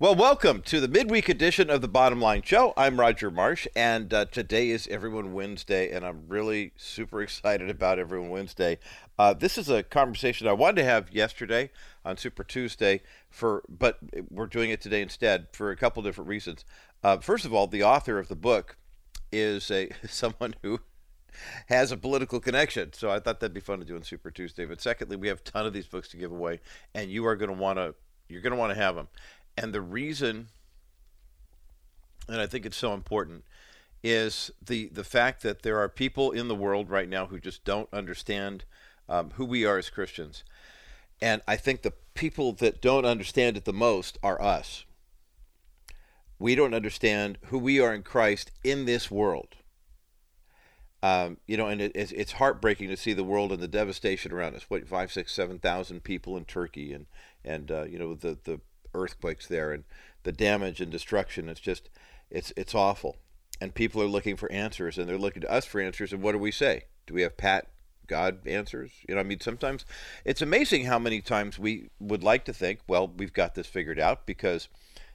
Well, welcome to the midweek edition of the Bottom Line Show. I'm Roger Marsh, and uh, today is Everyone Wednesday, and I'm really super excited about Everyone Wednesday. Uh, this is a conversation I wanted to have yesterday on Super Tuesday, for but we're doing it today instead for a couple different reasons. Uh, first of all, the author of the book is a someone who has a political connection. So I thought that'd be fun to do on Super Tuesday. But secondly, we have a ton of these books to give away, and you are going to want to you're going to want to have them. And the reason, and I think it's so important, is the the fact that there are people in the world right now who just don't understand um, who we are as Christians. And I think the people that don't understand it the most are us. We don't understand who we are in Christ in this world. Um, you know, and it, it's, heartbreaking to see the world and the devastation around us. What five, six, seven thousand people in Turkey, and and uh, you know the the earthquakes there and the damage and destruction. It's just, it's it's awful. And people are looking for answers, and they're looking to us for answers. And what do we say? Do we have pat God answers? You know, I mean, sometimes it's amazing how many times we would like to think, well, we've got this figured out because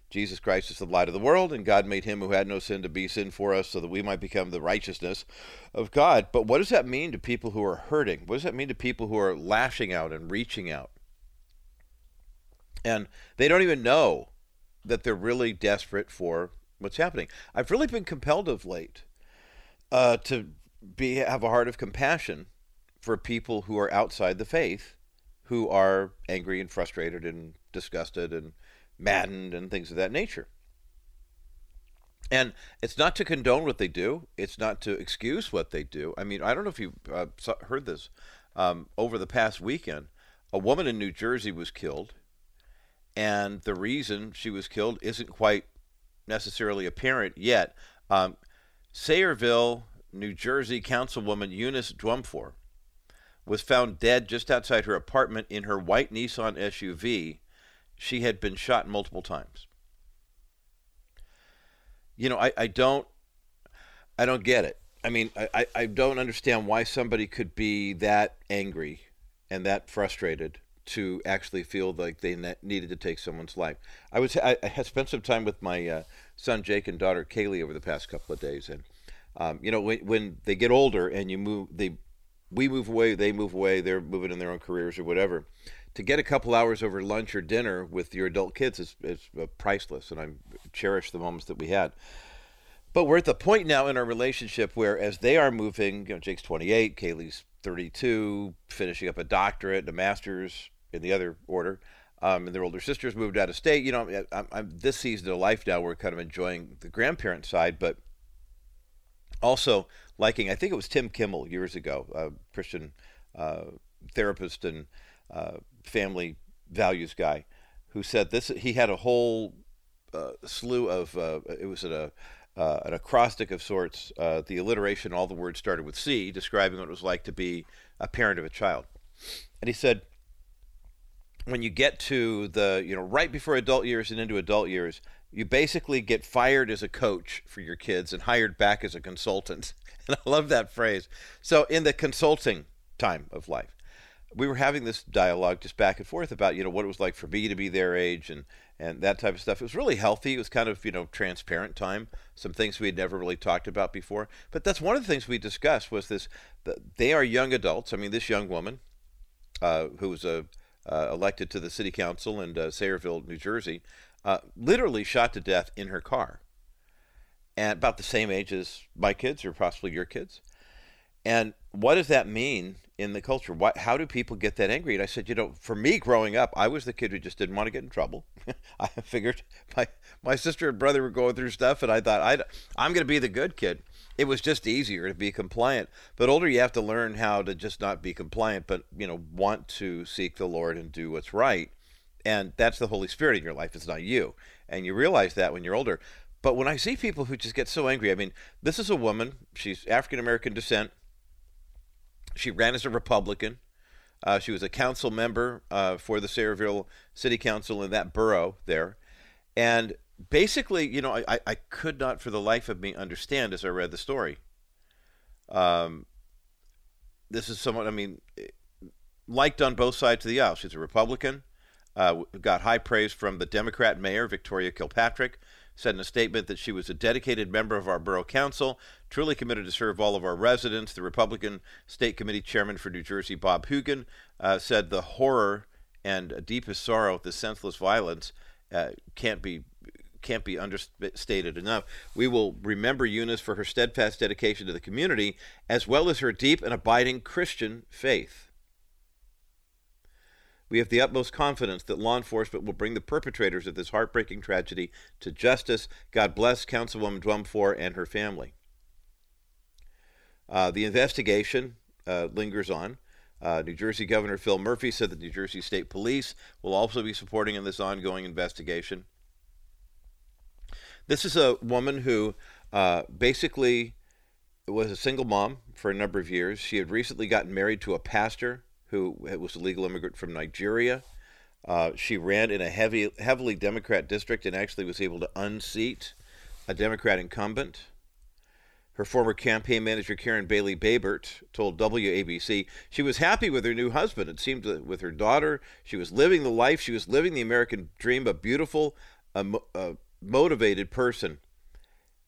Jesus Christ is the light of the world, and God made him who had no sin to be sin for us so that we might become the righteousness of God. But what does that mean to people who are hurting? What does that mean to people who are lashing out and reaching out? And they don't even know that they're really desperate for what's happening. I've really been compelled of late uh, to be have a heart of compassion for people who are outside the faith, who are angry and frustrated and disgusted and maddened and things of that nature. And it's not to condone what they do. It's not to excuse what they do. I mean, I don't know if you uh, heard this um, over the past weekend. A woman in New Jersey was killed and the reason she was killed isn't quite necessarily apparent yet. Um, New Jersey Councilwoman Eunice Dwumfour was found dead just outside her apartment in her white Nissan SUV. She had been shot multiple times. You know, I, I don't I don't get it. I mean, I, I don't understand why somebody could be that angry and that frustrated to actually feel like they ne- needed to take someone's life. I was I, I spent some time with my uh, son Jake and daughter Kaylee over the past couple of days, and um, you know when, when they get older and you move, they we move away, they move away, they're moving in their own careers or whatever. To get a couple hours over lunch or dinner with your adult kids is, is uh, priceless, and I cherish the moments that we had. But we're at the point now in our relationship where, as they are moving, you know, Jake's 28, Kaylee's 32, finishing up a doctorate, and a master's, in the other order. Um, and their older sisters moved out of state. You know, I'm, I'm, this season of life now, we're kind of enjoying the grandparent side, but also liking. I think it was Tim Kimmel years ago, a Christian uh, therapist and uh, family values guy, who said this. He had a whole uh, slew of. Uh, it was a uh, an acrostic of sorts. Uh, the alliteration, all the words started with C, describing what it was like to be a parent of a child. And he said, when you get to the you know right before adult years and into adult years you basically get fired as a coach for your kids and hired back as a consultant and i love that phrase so in the consulting time of life we were having this dialogue just back and forth about you know what it was like for me to be their age and and that type of stuff. It was really healthy. It was kind of you know transparent time. Some things we had never really talked about before. But that's one of the things we discussed was this: they are young adults. I mean, this young woman, uh, who was a uh, elected to the city council in uh, Sayreville, New Jersey, uh, literally shot to death in her car. And about the same age as my kids or possibly your kids. And what does that mean in the culture? What, how do people get that angry? And I said, you know, for me growing up, I was the kid who just didn't want to get in trouble. I figured my, my sister and brother were going through stuff, and I thought, i I'm going to be the good kid it was just easier to be compliant. But older, you have to learn how to just not be compliant, but you know, want to seek the Lord and do what's right. And that's the Holy Spirit in your life. It's not you. And you realize that when you're older. But when I see people who just get so angry, I mean, this is a woman. She's African American descent. She ran as a Republican. Uh, she was a council member uh, for the Sayreville City Council in that borough there. And basically, you know, I, I could not for the life of me understand as I read the story. Um, this is someone, I mean, liked on both sides of the aisle. She's a Republican. uh, got high praise from the Democrat mayor, Victoria Kilpatrick, said in a statement that she was a dedicated member of our borough council, truly committed to serve all of our residents. The Republican State Committee Chairman for New Jersey, Bob Hugin, uh, said the horror and deepest sorrow at the senseless violence uh, can't be can't be understated enough. We will remember Eunice for her steadfast dedication to the community, as well as her deep and abiding Christian faith. We have the utmost confidence that law enforcement will bring the perpetrators of this heartbreaking tragedy to justice. God bless Councilwoman Dwumfour and her family. Uh, the investigation uh, lingers on. Uh, New Jersey Governor Phil Murphy said that New Jersey State Police will also be supporting in this ongoing investigation. This is a woman who uh, basically was a single mom for a number of years. She had recently gotten married to a pastor who was a legal immigrant from Nigeria. Uh, she ran in a heavy, heavily Democrat district and actually was able to unseat a Democrat incumbent. Her former campaign manager, Karen Bailey Babert, told WABC she was happy with her new husband. It seemed that with her daughter, she was living the life, she was living the American dream, a beautiful, uh, motivated person.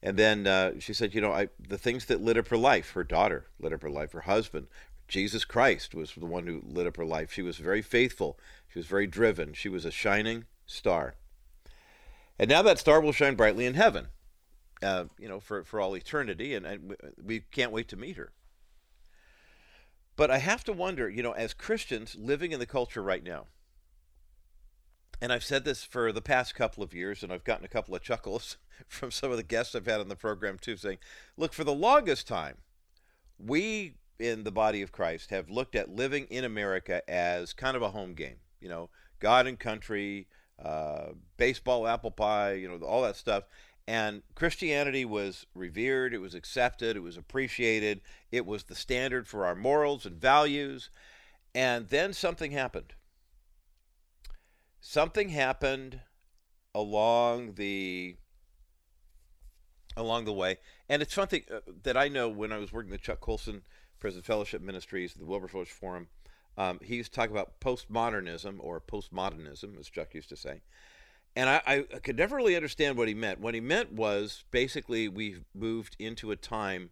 And then uh, she said, you know, I, the things that lit up her life, her daughter lit up her life, her husband, Jesus Christ was the one who lit up her life. She was very faithful. She was very driven. She was a shining star. And now that star will shine brightly in heaven, uh, you know, for, for all eternity. And, and we can't wait to meet her. But I have to wonder, you know, as Christians living in the culture right now, and I've said this for the past couple of years, and I've gotten a couple of chuckles from some of the guests I've had on the program too, saying, look, for the longest time, we in the body of Christ have looked at living in America as kind of a home game. You know, God and country, uh, baseball, apple pie, you know, all that stuff. And Christianity was revered, it was accepted, it was appreciated, it was the standard for our morals and values. And then something happened something happened along the along the way, and it's something uh, that I know when I was working with Chuck Colson, Prison Fellowship Ministries, the Wilberforce Forum. Um, he used to talk about postmodernism or postmodernism, as Chuck used to say. And I, I could never really understand what he meant. What he meant was basically we've moved into a time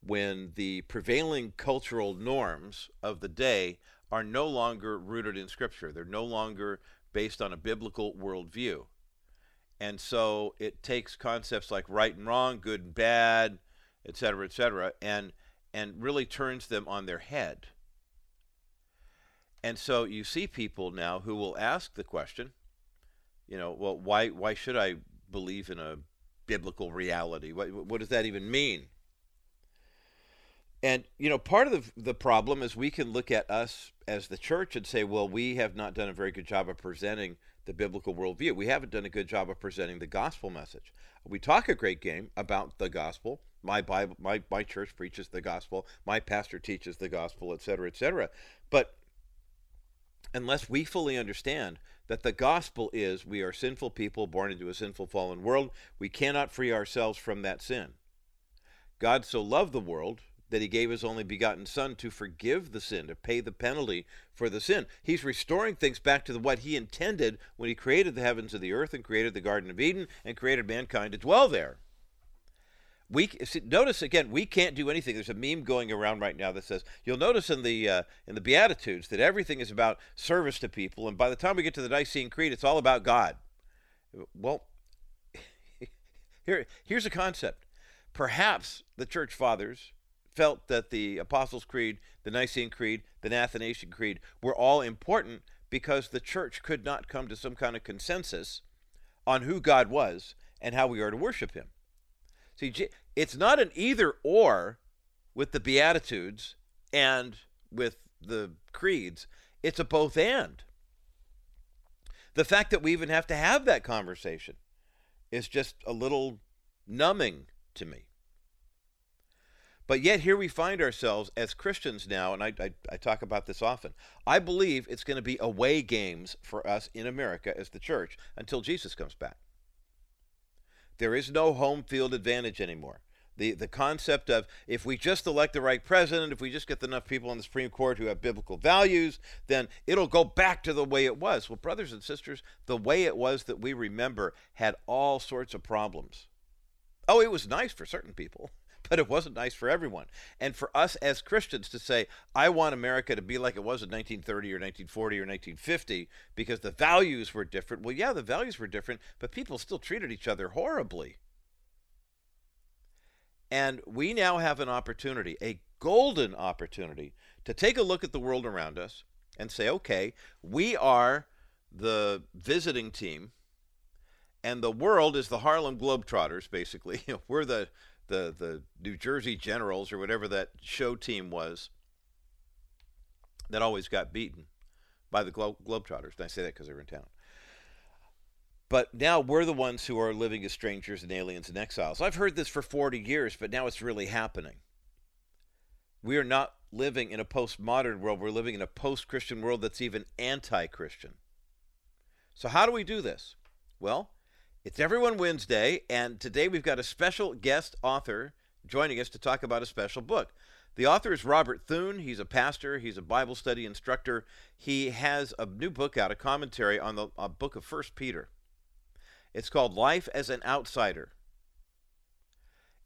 when the prevailing cultural norms of the day are no longer rooted in Scripture. They're no longer based on a biblical worldview. And so it takes concepts like right and wrong, good and bad, et cetera, et cetera, and, and really turns them on their head. And so you see people now who will ask the question, you know, well, why, why should I believe in a biblical reality? What, what does that even mean? And you know, part of the the problem is we can look at us as the church and say, well, we have not done a very good job of presenting the biblical worldview. We haven't done a good job of presenting the gospel message. We talk a great game about the gospel. My Bible, my my church preaches the gospel. My pastor teaches the gospel, et cetera, et cetera. But unless we fully understand that the gospel is we are sinful people born into a sinful fallen world, we cannot free ourselves from that sin. God so loved the world that he gave his only begotten son to forgive the sin, to pay the penalty for the sin. He's restoring things back to the, what he intended when he created the heavens and the earth and created the Garden of Eden and created mankind to dwell there. We notice again, we can't do anything. There's a meme going around right now that says you'll notice in the uh, in the Beatitudes that everything is about service to people, and by the time we get to the Nicene Creed, it's all about God. Well, here here's a concept. Perhaps the church fathers felt that the Apostles' Creed, the Nicene Creed, the Athanasian Creed were all important because the church could not come to some kind of consensus on who God was and how we are to worship him. See, it's not an either or with the Beatitudes and with the creeds, it's a both and. The fact that we even have to have that conversation is just a little numbing to me. But yet, here we find ourselves as Christians now, and I, I, I, talk about this often. I believe it's going to be away games for us in America as the church until Jesus comes back. There is no home field advantage anymore. The the concept of if we just elect the right president, if we just get enough people on the Supreme Court who have biblical values, then it'll go back to the way it was. Well, brothers and sisters, the way it was that we remember had all sorts of problems. Oh, it was nice for certain people but it wasn't nice for everyone. And for us as Christians to say, I want America to be like it was in 1930 or 1940 or 1950 because the values were different. Well, yeah, the values were different, but people still treated each other horribly. And we now have an opportunity, a golden opportunity, to take a look at the world around us and say, okay, we are the visiting team, and the world is the Harlem Globetrotters, basically. we're the the the New Jersey Generals or whatever that show team was that always got beaten by the Glo- Globetrotters. And I say that because they were in town. But now we're the ones who are living as strangers and aliens and exiles. I've heard this for 40 years, but now it's really happening. We are not living in a postmodern world. We're living in a post Christian world that's even anti Christian. So, how do we do this? Well, it's Everyone Wednesday, and today we've got a special guest author joining us to talk about a special book. The author is Robert Thune. He's a pastor, he's a Bible study instructor. He has a new book out, a commentary on the book of First Peter. It's called Life as an Outsider.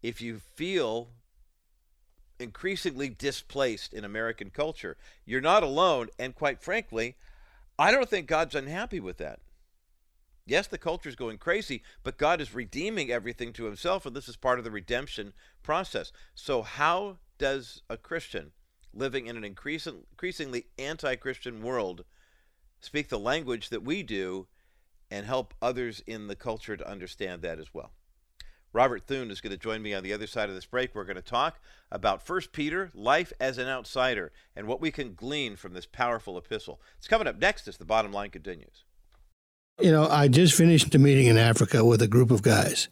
If you feel increasingly displaced in American culture, you're not alone, and quite frankly, I don't think God's unhappy with that. Yes, the culture is going crazy, but God is redeeming everything to himself, and this is part of the redemption process. So, how does a Christian living in an increasing, increasingly anti Christian world speak the language that we do and help others in the culture to understand that as well? Robert Thune is going to join me on the other side of this break. We're going to talk about First Peter, life as an outsider, and what we can glean from this powerful epistle. It's coming up next as the bottom line continues. You know, I just finished a meeting in Africa with a group of guys.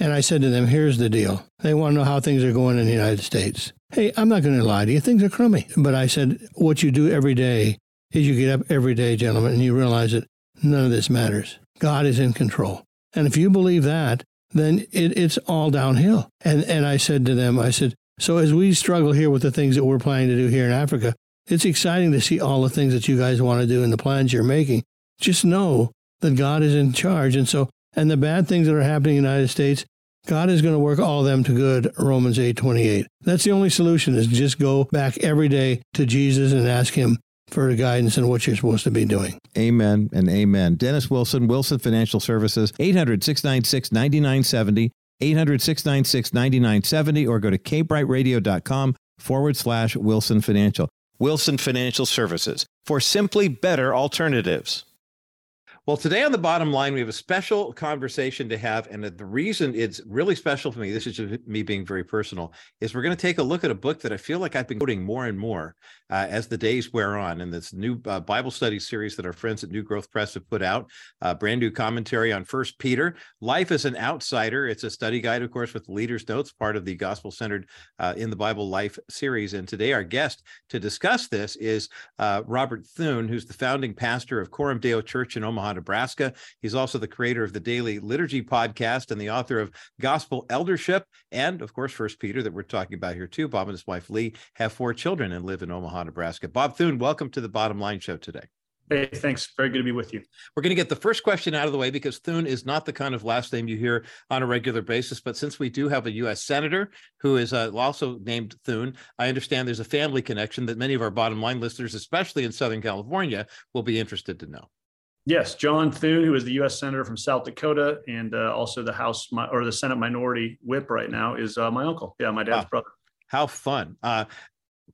And I said to them, here's the deal. They want to know how things are going in the United States. Hey, I'm not going to lie to you. Things are crummy. But I said, what you do every day is you get up every day, gentlemen, and you realize that none of this matters. God is in control. And if you believe that, then it, it's all downhill. And, and I said to them, I said, so as we struggle here with the things that we're planning to do here in Africa, it's exciting to see all the things that you guys want to do and the plans you're making. Just know that God is in charge. And so, and the bad things that are happening in the United States, God is going to work all of them to good, Romans 8 28. That's the only solution is just go back every day to Jesus and ask him for guidance and what you're supposed to be doing. Amen and amen. Dennis Wilson, Wilson Financial Services, 800 696 9970, 800 696 9970, or go to kbrightradio.com forward slash Wilson Financial. Wilson Financial Services for simply better alternatives. Well, today on the bottom line, we have a special conversation to have. And the reason it's really special for me, this is just me being very personal, is we're going to take a look at a book that I feel like I've been quoting more and more uh, as the days wear on. And this new uh, Bible study series that our friends at New Growth Press have put out, uh, brand new commentary on First Peter, Life as an Outsider. It's a study guide, of course, with leaders' notes, part of the gospel centered uh, in the Bible Life series. And today, our guest to discuss this is uh, Robert Thune, who's the founding pastor of Coram Deo Church in Omaha. Nebraska. He's also the creator of the Daily Liturgy podcast and the author of Gospel Eldership and, of course, First Peter that we're talking about here too. Bob and his wife Lee have four children and live in Omaha, Nebraska. Bob Thune, welcome to the Bottom Line Show today. Hey, thanks. Very good to be with you. We're going to get the first question out of the way because Thune is not the kind of last name you hear on a regular basis. But since we do have a U.S. Senator who is uh, also named Thune, I understand there's a family connection that many of our bottom line listeners, especially in Southern California, will be interested to know. Yes, John Thune, who is the U.S. senator from South Dakota and uh, also the House or the Senate Minority Whip right now, is uh, my uncle. Yeah, my dad's wow. brother. How fun! Uh,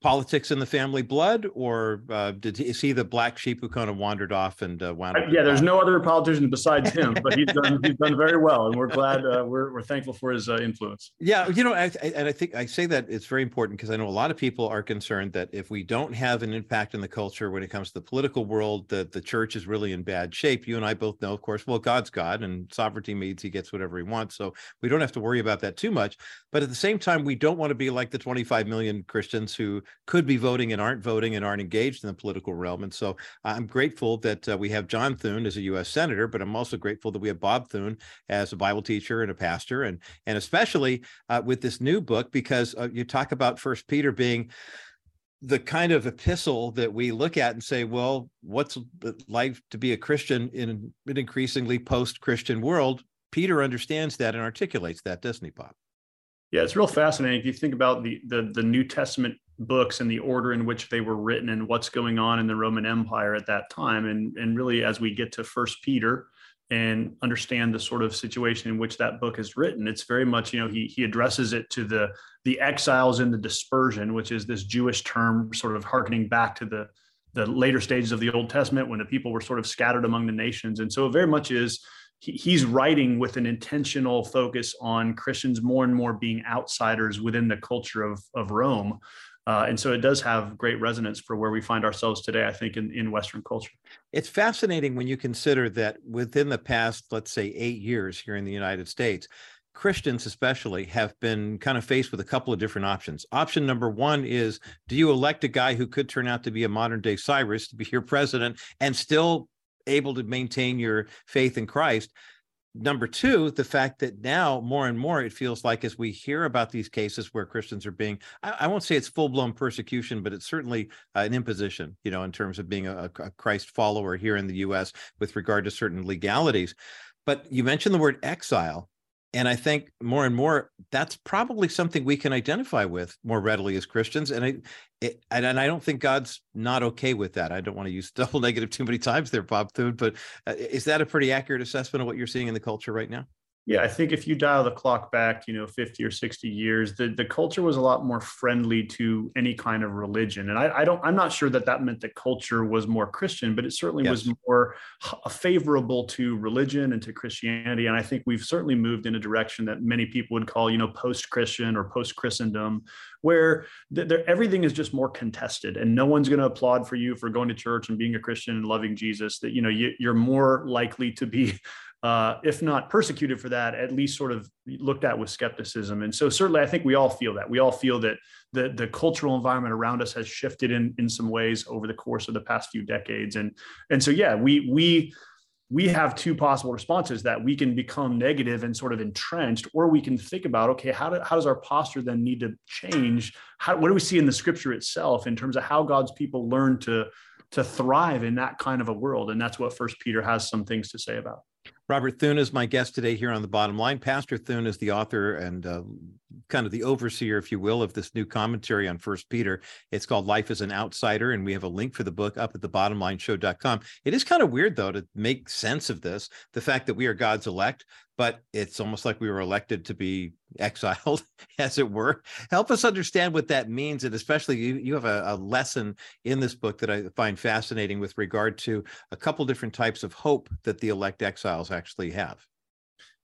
politics in the family blood, or uh, did he, is he the black sheep who kind of wandered off and uh, wound? Yeah, there's no other politician besides him, but he's done he's done very well, and we're glad uh, we're we're thankful for his uh, influence. Yeah, you know, I, I, and I think I say that it's very important because I know a lot of people are concerned that if we don't have an impact in the culture when it comes to the political world, that the church is really in bad shape. You and I both know, of course, well, God's God, and sovereignty means He gets whatever He wants, so we don't have to worry about that too much. But at the same time, we don't want to be like the 25 million Christians who could be voting and aren't voting and aren't engaged in the political realm. And so I'm grateful that uh, we have John Thune as a U.S. senator, but I'm also grateful that we have Bob Thune as a Bible teacher and a pastor, and and especially uh, with this new book because uh, you talk about First Peter being the kind of epistle that we look at and say, well, what's life to be a Christian in an increasingly post-Christian world? Peter understands that and articulates that, doesn't he, Bob? Yeah, it's real fascinating if you think about the, the the New Testament books and the order in which they were written and what's going on in the Roman Empire at that time. And and really as we get to First Peter and understand the sort of situation in which that book is written, it's very much, you know, he he addresses it to the the exiles in the dispersion, which is this Jewish term sort of harkening back to the the later stages of the Old Testament when the people were sort of scattered among the nations. And so it very much is he's writing with an intentional focus on Christians more and more being outsiders within the culture of, of Rome. Uh, and so it does have great resonance for where we find ourselves today, I think, in, in Western culture. It's fascinating when you consider that within the past, let's say, eight years here in the United States, Christians, especially, have been kind of faced with a couple of different options. Option number one is do you elect a guy who could turn out to be a modern day Cyrus to be your president and still able to maintain your faith in Christ. Number two, the fact that now more and more it feels like as we hear about these cases where Christians are being, I, I won't say it's full blown persecution, but it's certainly uh, an imposition, you know, in terms of being a, a Christ follower here in the US with regard to certain legalities. But you mentioned the word exile and i think more and more that's probably something we can identify with more readily as christians. And i it, and, and i don't think god's not okay with that. I don't want to use double negative too many times there bob thune but uh, is that a pretty accurate assessment of what you're seeing in the culture right now yeah, I think if you dial the clock back, you know, 50 or 60 years, the, the culture was a lot more friendly to any kind of religion. And I, I don't, I'm not sure that that meant that culture was more Christian, but it certainly yes. was more favorable to religion and to Christianity. And I think we've certainly moved in a direction that many people would call, you know, post-Christian or post-Christendom, where everything is just more contested and no one's going to applaud for you for going to church and being a Christian and loving Jesus, that, you know, you, you're more likely to be uh, if not persecuted for that, at least sort of looked at with skepticism. And so certainly I think we all feel that. We all feel that the, the cultural environment around us has shifted in, in some ways over the course of the past few decades. And, and so, yeah, we, we, we have two possible responses that we can become negative and sort of entrenched, or we can think about, okay, how, do, how does our posture then need to change? How, what do we see in the scripture itself in terms of how God's people learn to, to thrive in that kind of a world? And that's what First Peter has some things to say about. Robert Thune is my guest today here on the bottom line. Pastor Thune is the author and uh, kind of the overseer, if you will, of this new commentary on First Peter. It's called Life as an Outsider, and we have a link for the book up at the bottomlineshow.com. It is kind of weird, though, to make sense of this, the fact that we are God's elect, but it's almost like we were elected to be exiled, as it were. Help us understand what that means. And especially you, you have a, a lesson in this book that I find fascinating with regard to a couple different types of hope that the elect exiles actually have.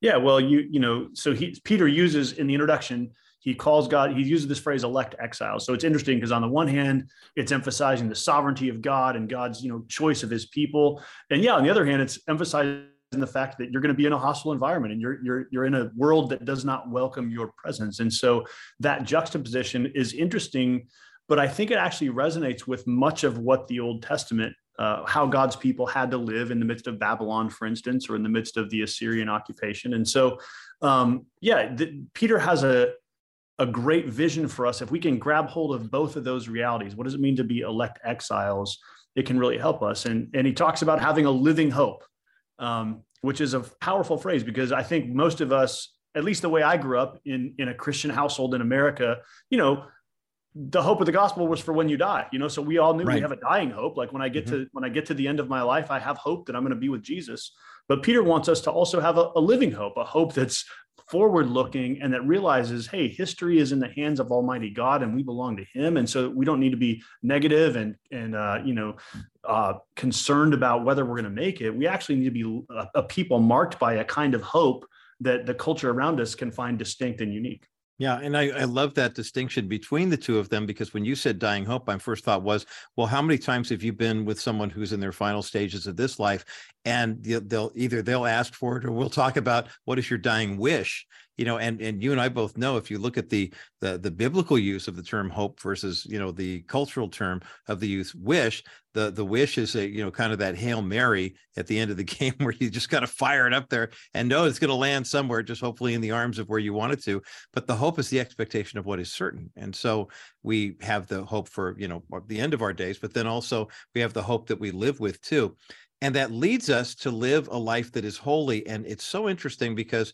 Yeah, well, you you know, so he Peter uses in the introduction, he calls God, he uses this phrase elect exiles. So it's interesting because on the one hand, it's emphasizing the sovereignty of God and God's, you know, choice of his people. And yeah, on the other hand, it's emphasizing the fact that you're going to be in a hostile environment and you're you're you're in a world that does not welcome your presence. And so that juxtaposition is interesting, but I think it actually resonates with much of what the Old Testament uh, how God's people had to live in the midst of Babylon, for instance, or in the midst of the Assyrian occupation. And so, um, yeah, the, Peter has a a great vision for us. If we can grab hold of both of those realities, what does it mean to be elect exiles? It can really help us. And and he talks about having a living hope um, which is a powerful phrase because I think most of us, at least the way I grew up in in a Christian household in America, you know, the hope of the gospel was for when you die you know? So we all knew right. we have a dying hope. Like when i get mm-hmm. to when i get to the end of my life i have hope that i'm going to be with jesus. But peter wants us to also have a, a living hope a hope that's forward looking and that realizes hey history is in the hands of almighty god and we belong to him. And so we don't need to be negative and and uh, you know uh, concerned about whether we're going to make it. We actually need to be a, a people marked by a kind of hope that the culture around us can find distinct and unique yeah, and I, I love that distinction between the two of them because when you said dying hope, my first thought was, well, how many times have you been with someone who's in their final stages of this life, and they'll either they'll ask for it or we'll talk about what is your dying wish, you know and and you and i both know if you look at the the the biblical use of the term hope versus you know the cultural term of the youth wish the the wish is a you know kind of that hail mary at the end of the game where you just got to fire it up there and know it's going to land somewhere just hopefully in the arms of where you want it to. But the hope is the expectation of what is certain. And so we have the hope for you know the end of our days but then also we have the hope that we live with too. And that leads us to live a life that is holy. And it's so interesting because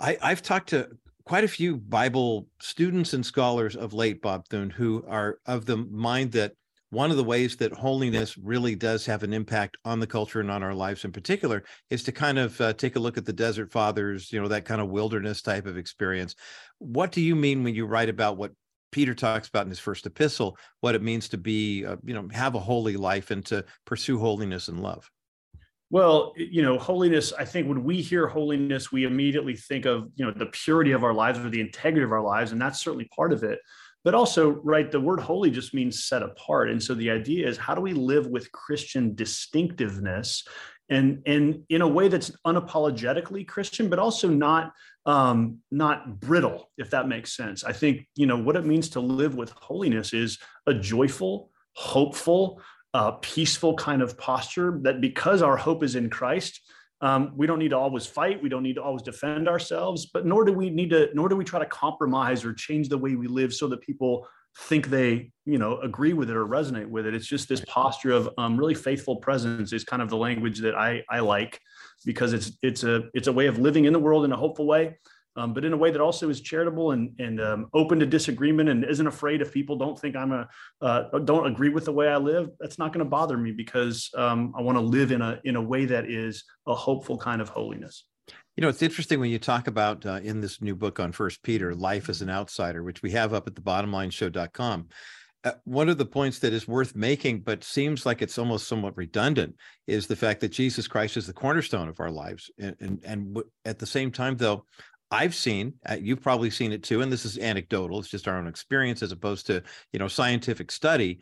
I, I've talked to quite a few Bible students and scholars of late, Bob Thune, who are of the mind that one of the ways that holiness really does have an impact on the culture and on our lives in particular is to kind of uh, take a look at the desert fathers you know that kind of wilderness type of experience. What do you mean when you write about what peter talks about in his first epistle what it means to be uh, you know have a holy life and to pursue holiness and love well, you know, holiness, I think when we hear holiness, we immediately think of, you know, the purity of our lives or the integrity of our lives. And that's certainly part of it. But also, right, the word holy just means set apart. And so the idea is how do we live with Christian distinctiveness and, and in a way that's unapologetically Christian, but also not um, not brittle, if that makes sense. I think, you know, what it means to live with holiness is a joyful, hopeful, uh, peaceful kind of posture that because our hope is in Christ, um, we don't need to always fight. We don't need to always defend ourselves, but nor do we need to, nor do we try to compromise or change the way we live so that people think they, you know, agree with it or resonate with it. It's just this posture of um, really faithful presence is kind of the language that I, I like because it's, it's a, it's a way of living in the world in a hopeful way um, but in a way that also is charitable and, and um, open to disagreement and isn't afraid if people don't think I'm a uh, don't agree with the way I live. That's not going to bother me because um, I want to live in a in a way that is a hopeful kind of holiness. You know, it's interesting when you talk about uh, in this new book on First Peter, life as an outsider, which we have up at the bottomlineshow.com. Uh, one of the points that is worth making, but seems like it's almost somewhat redundant, is the fact that Jesus Christ is the cornerstone of our lives. And, and, and w- at the same time, though, I've seen, uh, you've probably seen it too, and this is anecdotal. It's just our own experience as opposed to, you know, scientific study.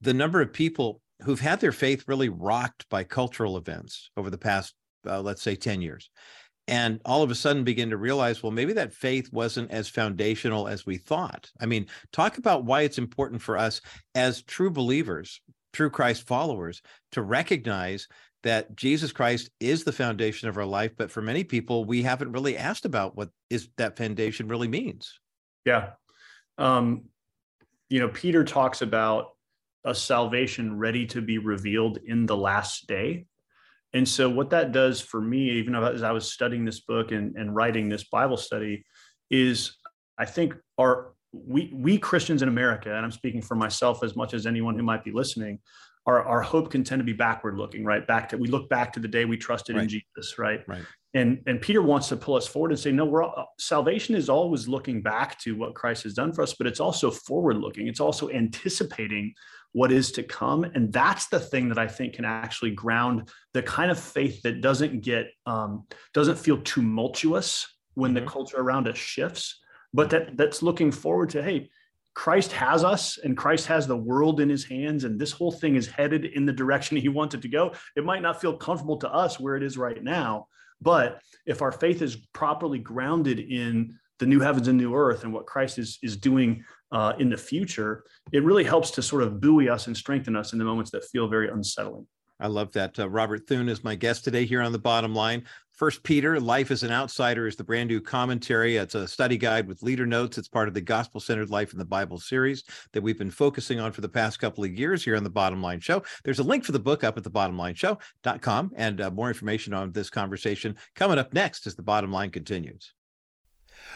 The number of people who've had their faith really rocked by cultural events over the past, uh, let's say, 10 years. And all of a sudden begin to realize, well, maybe that faith wasn't as foundational as we thought. I mean, talk about why it's important for us as true believers, true Christ followers, to recognize that Jesus Christ is the foundation of our life, but for many people, we haven't really asked about what is that foundation really means. Yeah. Um, you know, Peter talks about a salvation ready to be revealed in the last day. And so, what that does for me, even as I was studying this book and, and writing this Bible study, is I think our we we Christians in America, and I'm speaking for myself as much as anyone who might be listening, our, our hope can tend to be backward looking, right? Back to we look back to the day we trusted right. in Jesus, right? Right. And and Peter wants to pull us forward and say, no, we're all, salvation is always looking back to what Christ has done for us, but it's also forward looking. It's also anticipating what is to come, and that's the thing that I think can actually ground the kind of faith that doesn't get um, doesn't feel tumultuous when mm-hmm. the culture around us shifts, but that that's looking forward to, hey, Christ has us and Christ has the world in his hands, and this whole thing is headed in the direction he wants it to go. It might not feel comfortable to us where it is right now, but if our faith is properly grounded in the new heavens and new earth and what Christ is, is doing uh, in the future, it really helps to sort of buoy us and strengthen us in the moments that feel very unsettling. I love that. Uh, Robert Thune is my guest today here on the bottom line. First Peter, Life as an Outsider is the brand new commentary. It's a study guide with leader notes. It's part of the Gospel Centered Life in the Bible series that we've been focusing on for the past couple of years here on the Bottom Line Show. There's a link for the book up at thebottomlineshow.com and uh, more information on this conversation coming up next as the bottom line continues.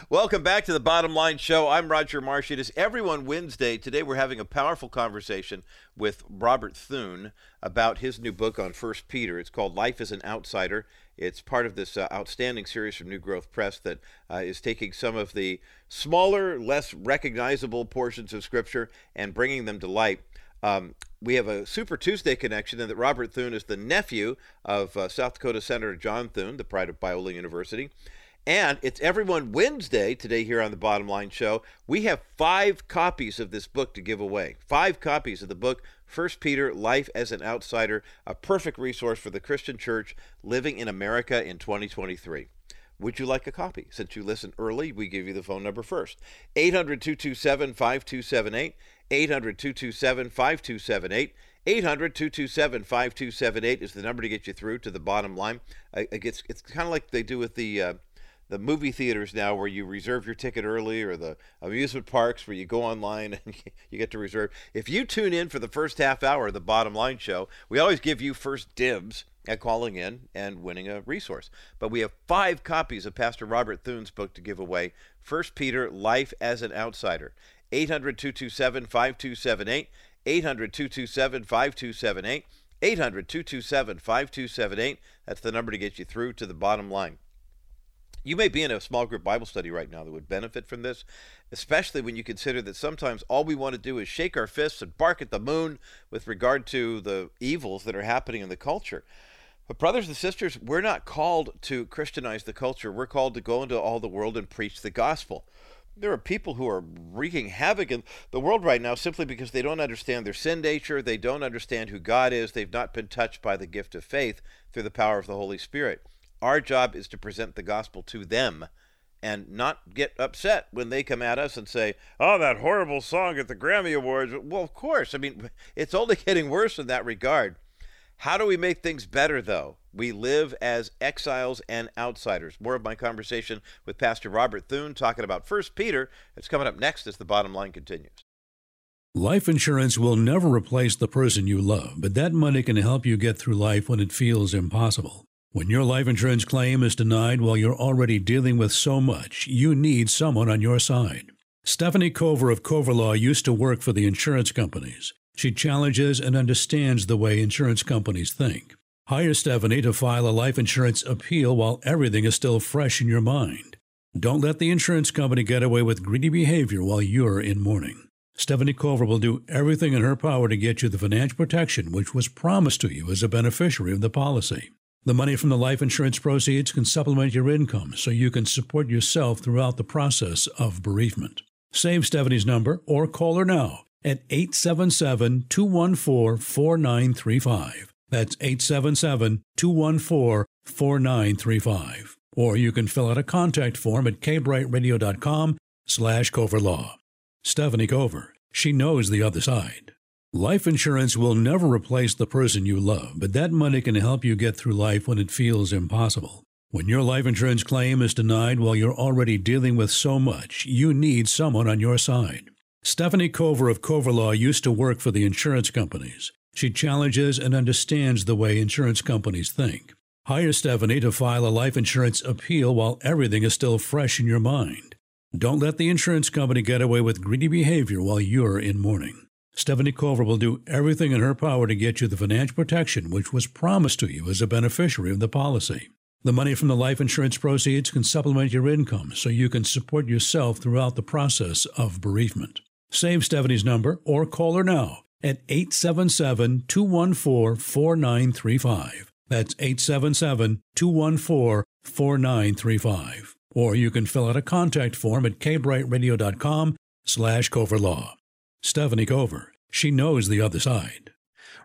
Welcome back to the Bottom Line Show. I'm Roger Marsh. It is Everyone Wednesday. Today we're having a powerful conversation with Robert Thune about his new book on First Peter. It's called Life as an Outsider. It's part of this uh, outstanding series from New Growth Press that uh, is taking some of the smaller, less recognizable portions of Scripture and bringing them to light. Um, we have a Super Tuesday connection in that Robert Thune is the nephew of uh, South Dakota Senator John Thune, the pride of Biola University. And it's Everyone Wednesday today here on the Bottom Line Show. We have five copies of this book to give away. Five copies of the book, First Peter Life as an Outsider, a perfect resource for the Christian church living in America in 2023. would you like a copy? Since you listen early, we give you the phone number first 800 227 5278. 800 227 5278. 800 227 5278 is the number to get you through to the bottom line. It's, it's kind of like they do with the. Uh, the movie theaters now where you reserve your ticket early or the amusement parks where you go online and you get to reserve if you tune in for the first half hour of the bottom line show we always give you first dibs at calling in and winning a resource. But we have five copies of Pastor Robert Thune's book to give away. First Peter, Life as an Outsider. 800 227 5278. 800 227 5278. 800 227 5278. That's the number to get you through to the bottom line. You may be in a small group Bible study right now that would benefit from this, especially when you consider that sometimes all we want to do is shake our fists and bark at the moon with regard to the evils that are happening in the culture. But, brothers and sisters, we're not called to Christianize the culture. We're called to go into all the world and preach the gospel. There are people who are wreaking havoc in the world right now simply because they don't understand their sin nature. They don't understand who God is. They've not been touched by the gift of faith through the power of the Holy Spirit. Our job is to present the gospel to them and not get upset when they come at us and say, oh, that horrible song at the Grammy Awards. Well, of course. I mean, it's only getting worse in that regard. How do we make things better, though? We live as exiles and outsiders. More of my conversation with Pastor Robert Thune talking about First Peter. It's coming up next as the bottom line continues. Life insurance will never replace the person you love, but that money can help you get through life when it feels impossible. When your life insurance claim is denied while you're already dealing with so much, you need someone on your side. Stephanie Cover of Cover Law used to work for the insurance companies. She challenges and understands the way insurance companies think. Hire Stephanie to file a life insurance appeal while everything is still fresh in your mind. Don't let the insurance company get away with greedy behavior while you're in mourning. Stephanie Cover will do everything in her power to get you the financial protection which was promised to you as a beneficiary of the policy. The money from the life insurance proceeds can supplement your income so you can support yourself throughout the process of bereavement. Save Stephanie's number or call her now at 877 214 4935. That's 877 214 4935. Or you can fill out a contact form at kbrightradio.com slash coverlaw. Stephanie Cover. She knows the other side. Life insurance will never replace the person you love, but that money can help you get through life when it feels impossible. When your life insurance claim is denied while you're already dealing with so much, you need someone on your side. Stephanie Cover of Cover Law used to work for the insurance companies. She challenges and understands the way insurance companies think. Hire Stephanie to file a life insurance appeal while everything is still fresh in your mind. Don't let the insurance company get away with greedy behavior while you're in mourning. Stephanie Cover will do everything in her power to get you the financial protection which was promised to you as a beneficiary of the policy. The money from the life insurance proceeds can supplement your income so you can support yourself throughout the process of bereavement. Save Stephanie's number or call her now at 877 214 4935. That's 877 214 4935. Or you can fill out a contact form at kbrightradio.com slash coverlaw. Stephanie Cover, she knows the other side.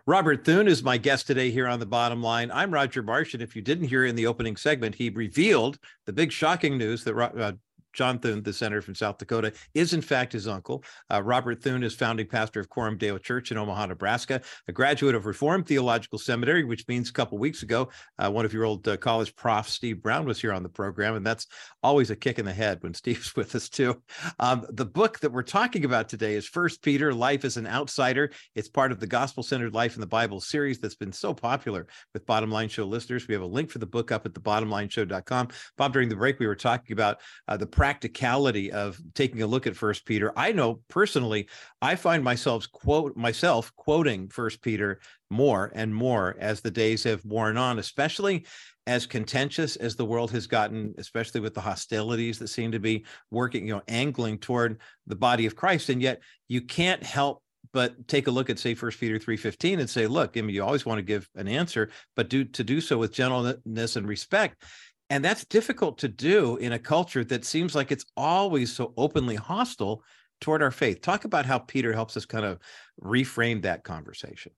Robert Thune is my guest today here on the bottom line. I'm Roger Marsh, and if you didn't hear in the opening segment, he revealed the big shocking news that uh, John Thune, the senator from South Dakota, is in fact his uncle. Uh, Robert Thune is founding pastor of Coram Deo Church in Omaha, Nebraska, a graduate of Reformed Theological Seminary, which means a couple weeks ago, uh, one of your old uh, college prof, Steve Brown, was here on the program. And that's always a kick in the head when Steve's with us, too. Um, the book that we're talking about today is First Peter Life as an Outsider. It's part of the Gospel Centered Life in the Bible series that's been so popular with Bottom Line Show listeners. We have a link for the book up at the bottomlineshow.com. Bob, during the break, we were talking about uh, the practicality of taking a look at First Peter. I know personally, I find myself quote myself quoting First Peter more and more as the days have worn on, especially as contentious as the world has gotten, especially with the hostilities that seem to be working, you know, angling toward the body of Christ. And yet you can't help but take a look at say first peter 3.15 and say look i mean you always want to give an answer but do to do so with gentleness and respect and that's difficult to do in a culture that seems like it's always so openly hostile toward our faith. Talk about how Peter helps us kind of reframe that conversation.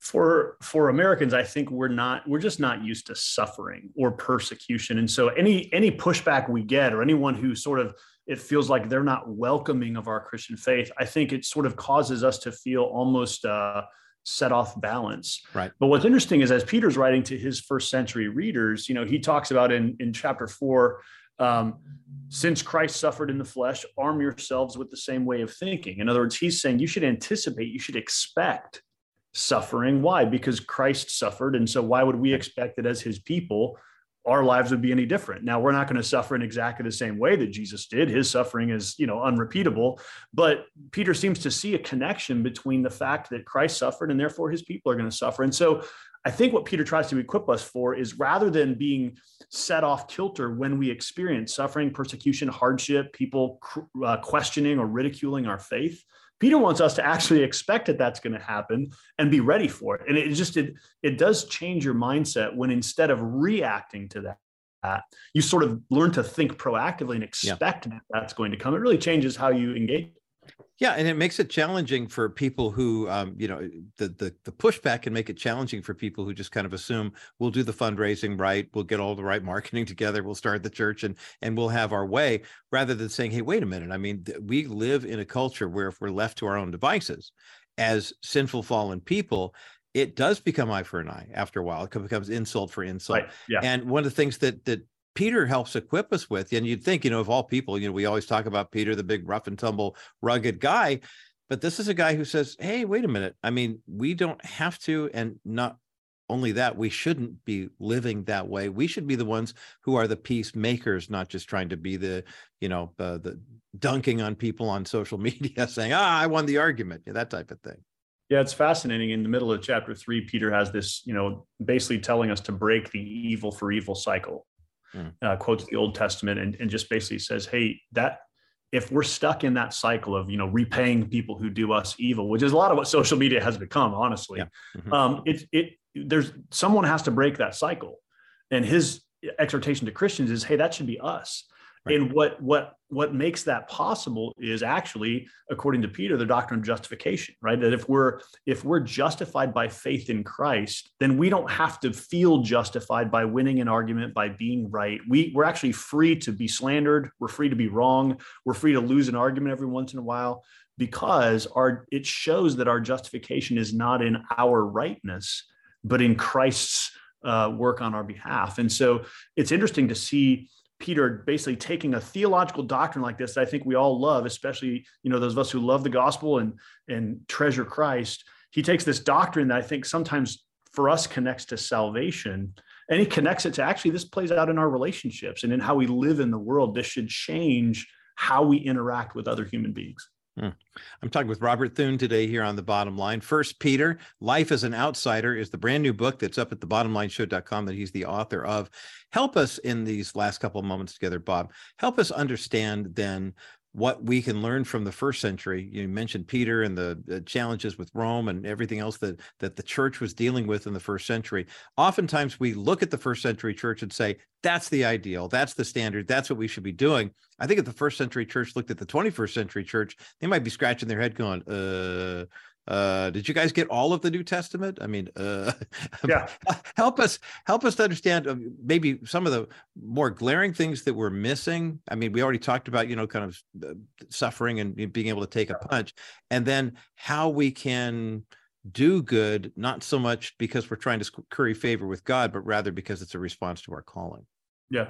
for for Americans, I think we're not we're just not used to suffering or persecution, and so any any pushback we get or anyone who sort of it feels like they're not welcoming of our Christian faith, I think it sort of causes us to feel almost uh, set off balance. Right. But what's interesting is as Peter's writing to his first century readers, you know, he talks about in in chapter four. Um, since Christ suffered in the flesh, arm yourselves with the same way of thinking. In other words, he's saying you should anticipate, you should expect suffering. Why? Because Christ suffered. And so why would we expect that as his people, our lives would be any different? Now, we're not going to suffer in exactly the same way that Jesus did. His suffering is, you know, unrepeatable. But Peter seems to see a connection between the fact that Christ suffered and therefore his people are going to suffer. And so I think what Peter tries to equip us for is rather than being set off kilter when we experience suffering, persecution, hardship, people uh, questioning or ridiculing our faith, Peter wants us to actually expect that that's going to happen and be ready for it. And it just it it does change your mindset when instead of reacting to that, you sort of learn to think proactively and expect yeah. that that's going to come. It really changes how you engage. Yeah, and it makes it challenging for people who, um, you know, the, the the pushback can make it challenging for people who just kind of assume we'll do the fundraising right, we'll get all the right marketing together, we'll start the church, and and we'll have our way, rather than saying, hey, wait a minute. I mean, we live in a culture where if we're left to our own devices, as sinful fallen people, it does become eye for an eye after a while. It becomes insult for insult. Right. Yeah. And one of the things that that Peter helps equip us with. And you'd think, you know, of all people, you know, we always talk about Peter, the big rough and tumble, rugged guy. But this is a guy who says, hey, wait a minute. I mean, we don't have to. And not only that, we shouldn't be living that way. We should be the ones who are the peacemakers, not just trying to be the, you know, uh, the dunking on people on social media saying, ah, I won the argument, yeah, that type of thing. Yeah, it's fascinating. In the middle of chapter three, Peter has this, you know, basically telling us to break the evil for evil cycle mm. uh, quotes the Old Testament and, and just basically says, hey, that if we're stuck in that cycle of you know repaying people who do us evil, which is a lot of what social media has become, honestly, yeah. mm-hmm. um, it it there's someone has to break that cycle, and his exhortation to Christians is, hey, that should be us. Right. And what what what makes that possible is actually, according to Peter, the doctrine of justification, right? That if we're if we're justified by faith in Christ, then we don't have to feel justified by winning an argument, by being right. We we're actually free to be slandered. We're free to be wrong. We're free to lose an argument every once in a while because our it shows that our justification is not in our rightness, but in Christ's uh, work on our behalf. And so it's interesting to see Peter basically taking a theological doctrine like this that I think we all love, especially you know those of us who love the gospel and and treasure Christ. He takes this doctrine that I think sometimes for us connects to salvation, and he connects it to actually this plays out in our relationships and in how we live in the world. This should change how we interact with other human beings. Hmm. I'm talking with Robert Thune today here on the bottom line. First Peter, Life as an Outsider is the brand new book that's up at the bottomlineshow.com that he's the author of. Help us in these last couple of moments together, Bob. Help us understand then what we can learn from the first century. You mentioned Peter and the, the, challenges with Rome and everything else that that the church was dealing with in the first century. Oftentimes we look at the first century church and say, that's the ideal, that's the standard, that's what we should be doing. I think if the first century church looked at the 21st century church, they might be scratching their head going, uh, uh did you guys get all of the new testament? I mean uh yeah. help us help us to understand uh, maybe some of the more glaring things that we're missing. I mean we already talked about you know kind of uh, suffering and being able to take a punch and then how we can do good not so much because we're trying to curry favor with god but rather because it's a response to our calling. Yeah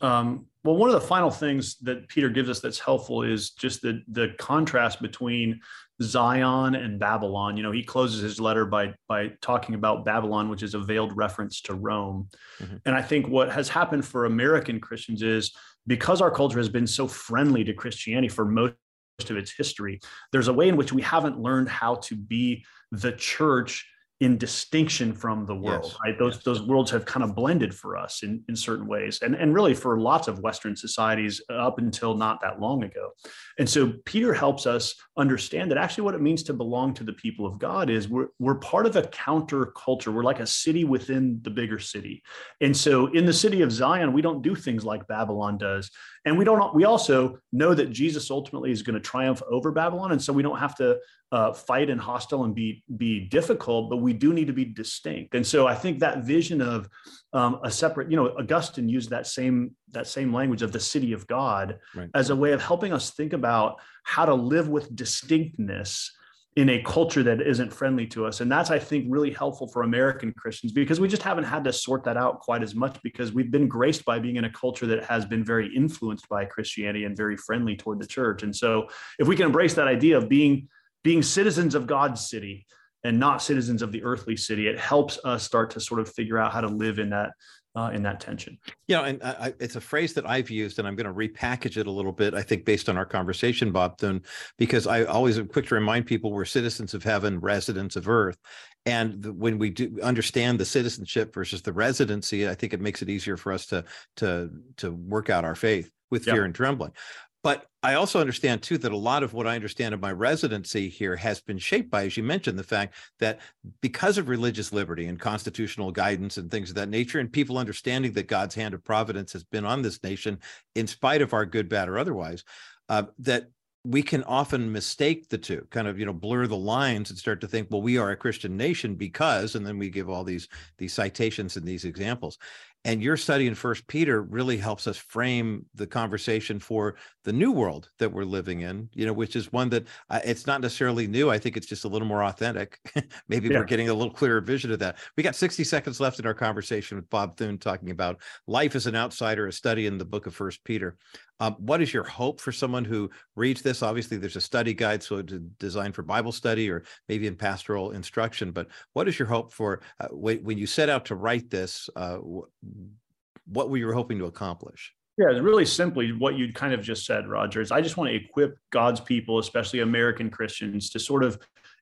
um, well, one of the final things that Peter gives us that's helpful is just the the contrast between Zion and Babylon. You know, he closes his letter by by talking about Babylon, which is a veiled reference to Rome. Mm-hmm. And I think what has happened for American Christians is because our culture has been so friendly to Christianity for most of its history, there's a way in which we haven't learned how to be the church in distinction from the world yes. right? Those yes. those worlds have kind of blended for us in in certain ways and and really for lots of western societies up until not that long ago. And so peter helps us understand that actually what it means to belong to the people of god is we're we're part of a counter culture we're like a city within the bigger city. And so in the city of zion we don't do things like babylon does and we don't we also know that jesus ultimately is going to triumph over babylon and so we don't have to uh, fight and hostile and be be difficult, but we do need to be distinct. And so I think that vision of um, a separate, you know, Augustine used that same that same language of the city of God right. as a way of helping us think about how to live with distinctness in a culture that isn't friendly to us. And that's, I think, really helpful for American Christians because we just haven't had to sort that out quite as much because we've been graced by being in a culture that has been very influenced by Christianity and very friendly toward the church. And so if we can embrace that idea of being being citizens of God's city and not citizens of the earthly city, it helps us start to sort of figure out how to live in that uh, in that tension. Yeah, and I, it's a phrase that I've used, and I'm going to repackage it a little bit. I think based on our conversation, Bob Thune, because I always am quick to remind people we're citizens of heaven, residents of earth, and the, when we do understand the citizenship versus the residency, I think it makes it easier for us to to to work out our faith with fear and trembling. But I also understand too that a lot of what I understand of my residency here has been shaped by, as you mentioned, the fact that because of religious liberty and constitutional guidance and things of that nature, and people understanding that God's hand of providence has been on this nation in spite of our good, bad, or otherwise, uh, that we can often mistake the two kind of you know blur the lines and start to think well we are a christian nation because and then we give all these these citations and these examples and your study in first peter really helps us frame the conversation for the new world that we're living in you know which is one that uh, it's not necessarily new. I think it's just a little more authentic. Maybe yeah. we're getting a little clearer vision of that. We got 60 seconds left in our conversation with bob thune talking about life as an outsider a study in the book of first peter. Um, what is your hope for someone who reads this? Obviously there's a study guide so it's designed for bible study or maybe in pastoral instruction but what is your hope for uh, when, when you set out to write this uh, what were you hoping to accomplish? Yeah, really simply what you'd kind of just said, Roger, is I just want to equip God's people, especially American Christians, to sort of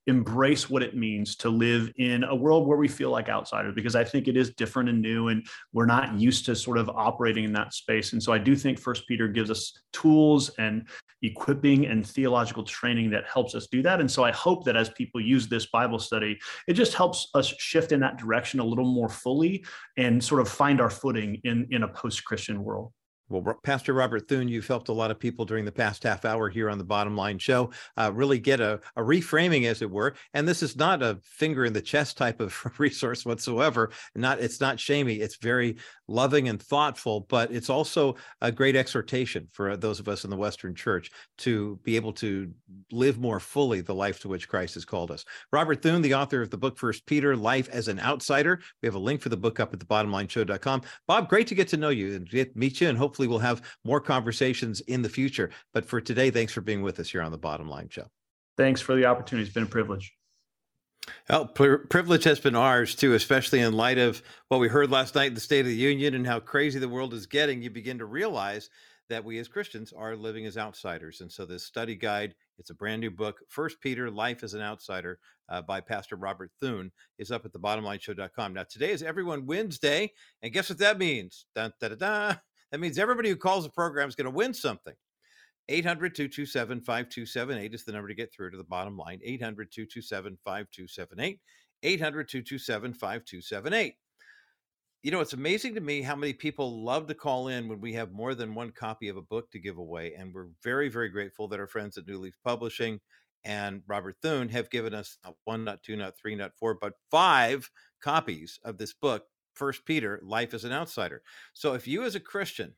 embrace what it means to live in a world where we feel like outsiders because i think it is different and new and we're not used to sort of operating in that space. And so i do think first peter gives us tools and equipping and theological training that helps us do that. And so i hope that as people use this bible study it just helps us shift in that direction a little more fully and sort of find our footing in in a post-christian world well, Pastor Robert Thune, you've helped a lot of people during the past half hour here on the Bottom Line Show uh, really get a, a, reframing, as it were. And this is not a finger in the chest type of resource whatsoever. Not it's not shamey. It's very loving and thoughtful, but it's also a great exhortation for those of us in the Western Church to be able to live more fully the life to which Christ has called us. Robert Thune, the author of the book First Peter: Life as an Outsider. We have a link for the book up at the thebottomlineshow.com. Bob, great to get to know you and meet you, and hopefully hopefully we'll have more conversations in the future. But for today, thanks for being with us here on the Bottom Line Show. Thanks for the opportunity. It's been a privilege. Well, privilege has been ours too, especially in light of what we heard last night in the State of the Union and how crazy the world is getting. You begin to realize that we as Christians are living as outsiders. And so this study guide, it's a brand new book, First Peter, Life as an Outsider uh, by Pastor Robert Thune, is up at the thebottomlineshow.com. Now, today is Everyone Wednesday. And guess what that means? Dun, da, da, da. That means everybody who calls the program is going to win something. 800 227 5278 is the number to get through to the bottom line. 800 227 5278. 800 227 5278. You know, it's amazing to me how many people love to call in when we have more than one copy of a book to give away. And we're very, very grateful that our friends at New Leaf Publishing and Robert Thune have given us not one, not two, not three, not four, but five copies of this book First Peter, life as an outsider. So if you as a Christian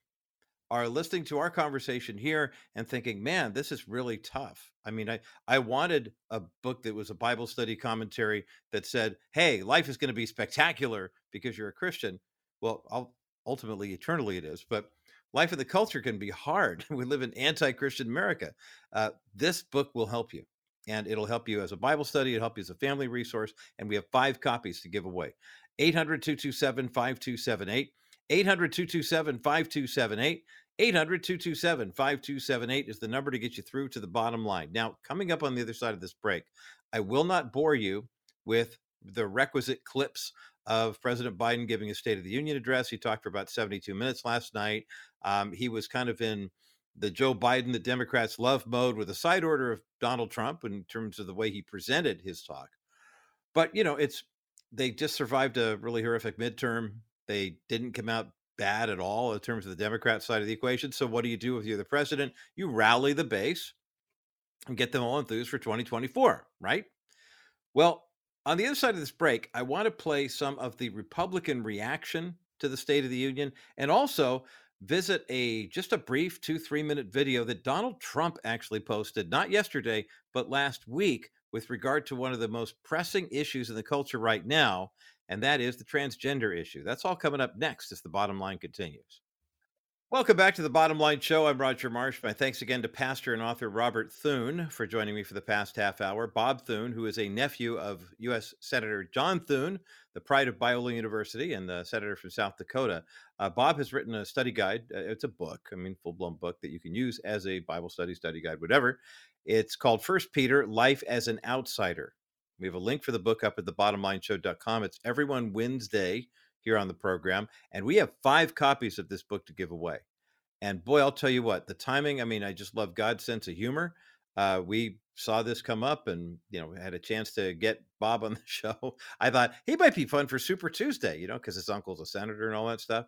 are listening to our conversation here and thinking, man, this is really tough. I mean, I, I wanted a book that was a Bible study commentary that said, hey, life is going to be spectacular because you're a Christian. Well, ultimately, eternally it is. But life in the culture can be hard. We live in anti Christian America. Uh, this book will help you. And it'll help you as a Bible study, it'll help you as a family resource. And we have five copies to give away. 800 227 5278. 800 227 5278. 800 227 5278 is the number to get you through to the bottom line. Now, coming up on the other side of this break, I will not bore you with the requisite clips of President Biden giving a State of the Union address. He talked for about 72 minutes last night. Um, he was kind of in the Joe Biden, the Democrats love mode with a side order of Donald Trump in terms of the way he presented his talk. But, you know, it's they just survived a really horrific midterm. They didn't come out bad at all in terms of the Democrat side of the equation. So what do you do if you're the president? You rally the base and get them all enthused for 2024, right? Well, on the other side of this break, I want to play some of the Republican reaction to the State of the Union and also visit a just a brief two, three minute video that Donald Trump actually posted, not yesterday, but last week, with regard to one of the most pressing issues in the culture right now, and that is the transgender issue. That's all coming up next as the bottom line continues. Welcome back to the Bottom Line Show. I'm Roger Marsh. My thanks again to pastor and author Robert Thune for joining me for the past half hour. Bob Thune, who is a nephew of U.S. Senator John Thune, the pride of Biola University and the senator from South Dakota. Uh, Bob has written a study guide. Uh, it's a book, I mean, full blown book that you can use as a Bible study, study guide, whatever. It's called First Peter Life as an Outsider. We have a link for the book up at the thebottomlineshow.com. It's everyone Wednesday here on the program. And we have five copies of this book to give away. And boy, I'll tell you what, the timing, I mean, I just love God's sense of humor. Uh, we saw this come up and, you know, had a chance to get Bob on the show. I thought he might be fun for Super Tuesday, you know, because his uncle's a senator and all that stuff.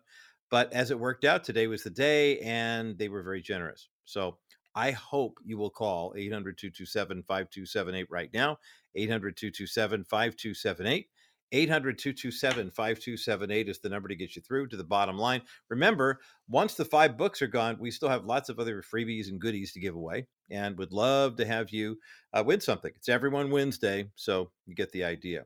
But as it worked out, today was the day and they were very generous. So I hope you will call 800 227 5278 right now, 800 227 5278. 800 227 5278 is the number to get you through to the bottom line. Remember, once the five books are gone, we still have lots of other freebies and goodies to give away and would love to have you uh, win something. It's everyone Wednesday, so you get the idea.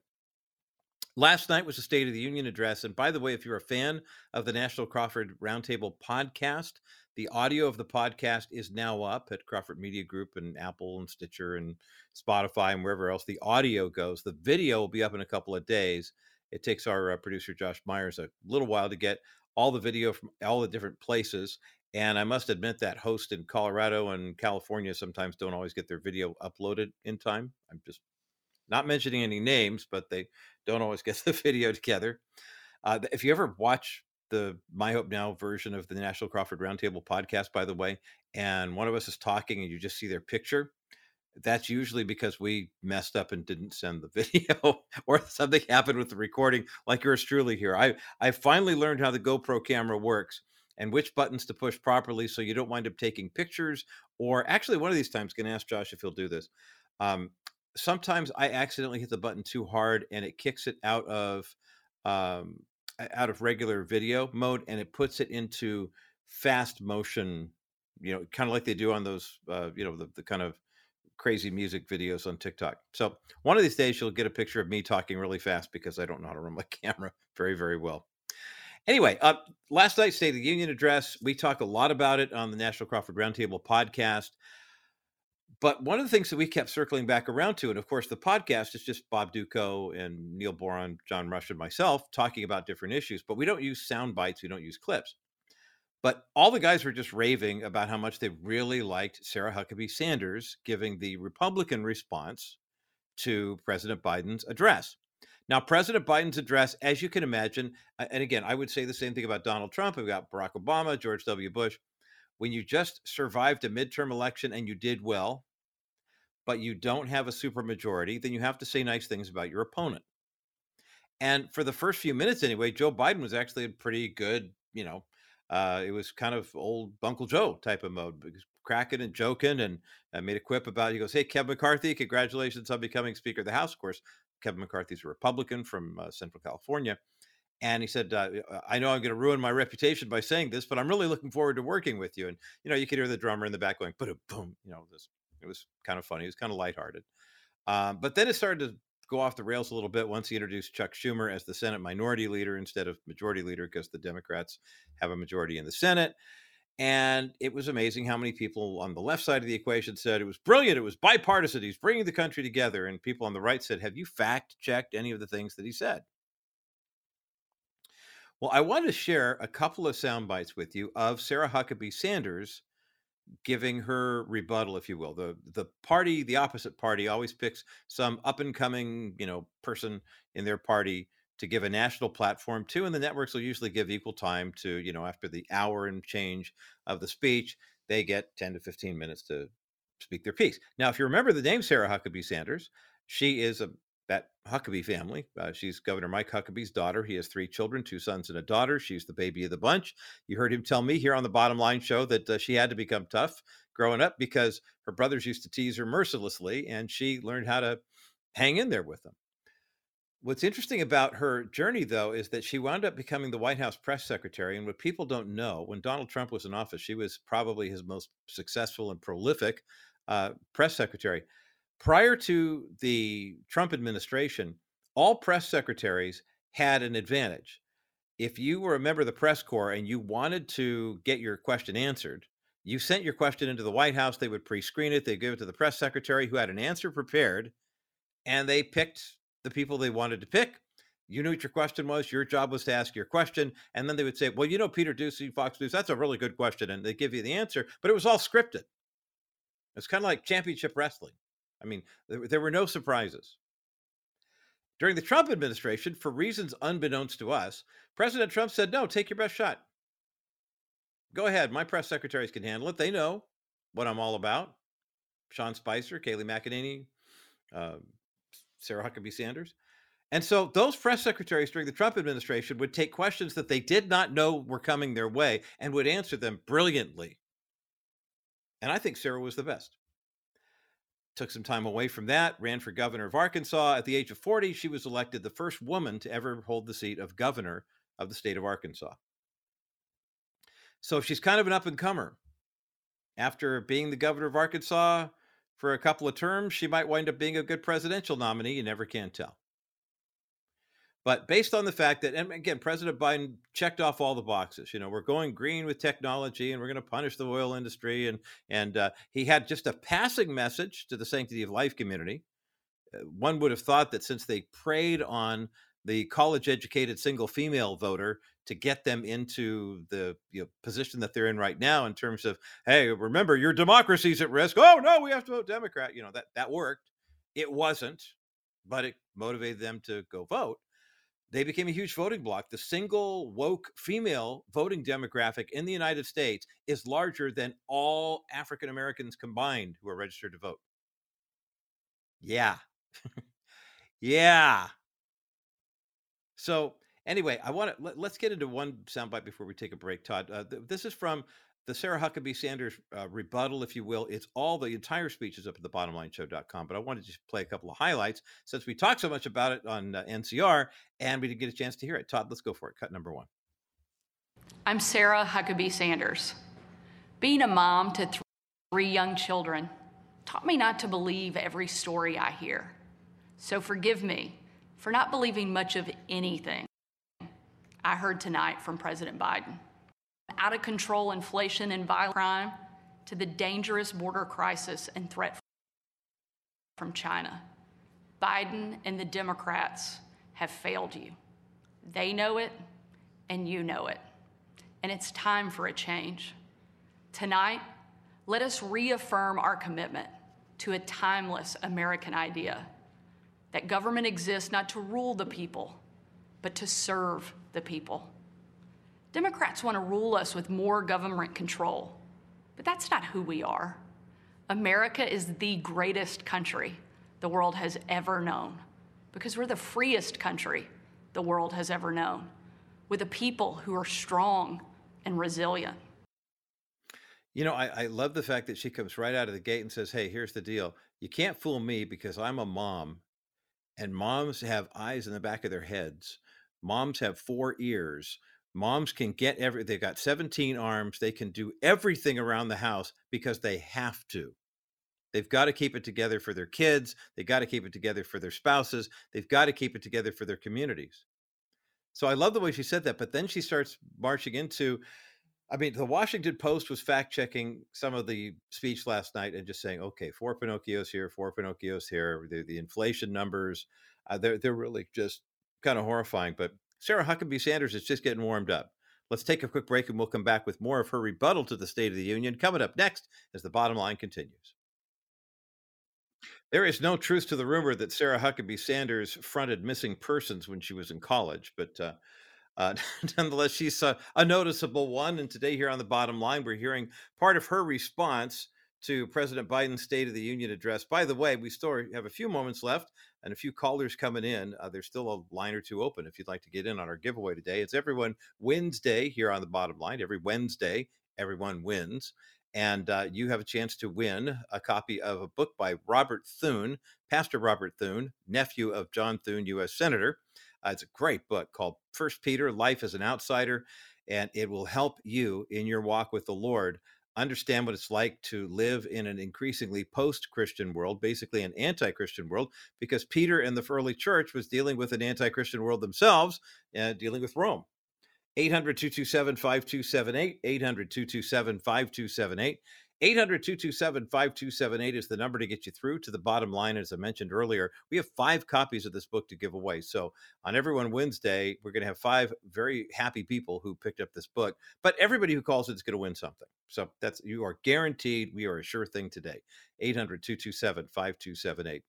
Last night was the State of the Union address. And by the way, if you're a fan of the National Crawford Roundtable podcast, the audio of the podcast is now up at Crawford Media Group and Apple and Stitcher and Spotify and wherever else the audio goes. The video will be up in a couple of days. It takes our uh, producer Josh Myers a little while to get all the video from all the different places. And I must admit that hosts in Colorado and California sometimes don't always get their video uploaded in time. I'm just not mentioning any names, but they don't always get the video together. Uh, if you ever watch the My Hope Now version of the National Crawford Roundtable podcast, by the way, and one of us is talking and you just see their picture, that's usually because we messed up and didn't send the video or something happened with the recording, like yours truly here. I, I finally learned how the GoPro camera works and which buttons to push properly so you don't wind up taking pictures. Or actually, one of these times, to ask Josh if he'll do this. Um, sometimes I accidentally hit the button too hard and it kicks it out of um, out of regular video mode and it puts it into fast motion you know kind of like they do on those uh, you know the, the kind of crazy music videos on tiktok. So one of these days you'll get a picture of me talking really fast because i don't know how to run my camera very very well. Anyway uh, last night's state of the union address we talk a lot about it on the national crawford roundtable podcast but one of the things that we kept circling back around to, and of course, the podcast is just Bob Dutko and Neil Boron, John Rush, and myself talking about different issues, but we don't use sound bites, we don't use clips. But all the guys were just raving about how much they really liked Sarah Huckabee Sanders giving the Republican response to President Biden's address. Now, President Biden's address, as you can imagine, and again, I would say the same thing about Donald Trump. We've got Barack Obama, George W. Bush. When you just survived a midterm election and you did well, but you don't have a supermajority, then you have to say nice things about your opponent. And for the first few minutes, anyway, Joe Biden was actually a pretty good, you know, uh, it was kind of old Uncle Joe type of mode, cracking and joking, and uh, made a quip about. He goes, "Hey, Kevin McCarthy, congratulations on becoming Speaker of the House." Of course, Kevin McCarthy's a Republican from uh, Central California, and he said, uh, "I know I'm going to ruin my reputation by saying this, but I'm really looking forward to working with you." And you know, you could hear the drummer in the back going, "Boom, boom," you know, this it was kind of funny. It was kind of lighthearted. Um, but then it started to go off the rails a little bit once he introduced Chuck Schumer as the Senate minority leader instead of majority leader because the Democrats have a majority in the Senate. And it was amazing how many people on the left side of the equation said it was brilliant. It was bipartisan. He's bringing the country together. And people on the right said, Have you fact checked any of the things that he said? Well, I want to share a couple of sound bites with you of Sarah Huckabee Sanders giving her rebuttal, if you will. The the party, the opposite party, always picks some up and coming, you know, person in their party to give a national platform to, and the networks will usually give equal time to, you know, after the hour and change of the speech, they get 10 to 15 minutes to speak their piece. Now, if you remember the name Sarah Huckabee Sanders, she is a that Huckabee family. Uh, she's Governor Mike Huckabee's daughter. He has three children, two sons and a daughter. She's the baby of the bunch. You heard him tell me here on the Bottom Line show that uh, she had to become tough growing up because her brothers used to tease her mercilessly and she learned how to hang in there with them. What's interesting about her journey, though, is that she wound up becoming the White House press secretary. And what people don't know, when Donald Trump was in office, she was probably his most successful and prolific uh, press secretary. Prior to the Trump administration, all press secretaries had an advantage. If you were a member of the press corps and you wanted to get your question answered, you sent your question into the White House. They would pre screen it, they'd give it to the press secretary who had an answer prepared, and they picked the people they wanted to pick. You knew what your question was. Your job was to ask your question. And then they would say, Well, you know, Peter Doocy, Fox News, that's a really good question. And they give you the answer, but it was all scripted. It's kind of like championship wrestling. I mean, there, there were no surprises. During the Trump administration, for reasons unbeknownst to us, President Trump said, No, take your best shot. Go ahead. My press secretaries can handle it. They know what I'm all about. Sean Spicer, Kayleigh McEnany, uh, Sarah Huckabee Sanders. And so those press secretaries during the Trump administration would take questions that they did not know were coming their way and would answer them brilliantly. And I think Sarah was the best. Took some time away from that, ran for governor of Arkansas. At the age of 40, she was elected the first woman to ever hold the seat of governor of the state of Arkansas. So she's kind of an up and comer. After being the governor of Arkansas, for a couple of terms, she might wind up being a good presidential nominee. You never can tell. But based on the fact that, and again, President Biden checked off all the boxes. You know, we're going green with technology, and we're going to punish the oil industry, and and uh, he had just a passing message to the sanctity of life community. Uh, one would have thought that since they preyed on the college-educated single female voter to get them into the you know, position that they're in right now in terms of hey remember your democracy's at risk oh no we have to vote democrat you know that that worked it wasn't but it motivated them to go vote they became a huge voting bloc. The single woke female voting demographic in the united states is larger than all african americans combined who are registered to vote. Yeah. Yeah. So Anyway, I want to let, us get into one soundbite before we take a break, Todd. Uh, th- this is from the Sarah Huckabee Sanders uh, rebuttal, if you will. It's all the entire speech is up at the bottomlineshow.com, but I wanted to just play a couple of highlights since we talked so much about it on uh, NCR and we didn't get a chance to hear it. Todd, let's go for it. Cut number one. I'm Sarah Huckabee Sanders. Being a mom to th- three young children taught me not to believe every story I hear. So forgive me for not believing much of anything I heard tonight from President Biden. Out of control inflation and violent crime to the dangerous border crisis and threat from China. Biden and the Democrats have failed you. They know it, and you know it. And it's time for a change. Tonight, let us reaffirm our commitment to a timeless American idea that government exists not to rule the people, but to serve the people. Democrats want to rule us with more government control, but that's not who we are. America is the greatest country the world has ever known because we're the freest country the world has ever known with a people who are strong and resilient. You know, I, I, love the fact that she comes right out of the gate and says, Hey, here's the deal. You can't fool me because I'm a mom, and moms have eyes in the back of their heads. Moms have four ears. Moms can get every, they've got 17 arms. They can do everything around the house because they have to. They've got to keep it together for their kids. They've got to keep it together for their spouses. They've got to keep it together for their communities. So I love the way she said that. But then she starts marching into, I mean, the Washington Post was fact checking some of the speech last night and just saying, okay, four Pinocchios here, four Pinocchios here. The, the inflation numbers, uh, they're they're really just kind of horrifying. But Sarah Huckabee Sanders is just getting warmed up. Let's take a quick break and we'll come back with more of her rebuttal to the State of the Union coming up next as the bottom line continues. There is no truth to the rumor that Sarah Huckabee Sanders fronted missing persons when she was in college, but uh, uh, nonetheless, she's a, a, noticeable one. And today, here on the bottom line, we're hearing part of her response to President Biden's State of the Union address. By the way, we still have a few moments left and a few callers coming in. Uh, there's still a line or two open if you'd like to get in on our giveaway today. It's everyone Wednesday here on the bottom line. Every Wednesday, everyone wins. And uh, you have a chance to win a copy of a book by Robert Thune, Pastor Robert Thune, nephew of John Thune, U.S. Senator. Uh, it's a great book called First Peter Life as an Outsider, and it will help you in your walk with the Lord understand what it's like to live in an increasingly post Christian world, basically an anti Christian world, because Peter and the early church was dealing with an anti Christian world themselves, uh, dealing with Rome. 800 227 5278, 800 227 5278. 800 227 5278 is the number to get you through to the bottom line. As I mentioned earlier, we have five copies of this book to give away. So on Everyone Wednesday, we're going to have five very happy people who picked up this book. But everybody who calls it is going to win something. So that's you are guaranteed. We are a sure thing today. 800 227 5278.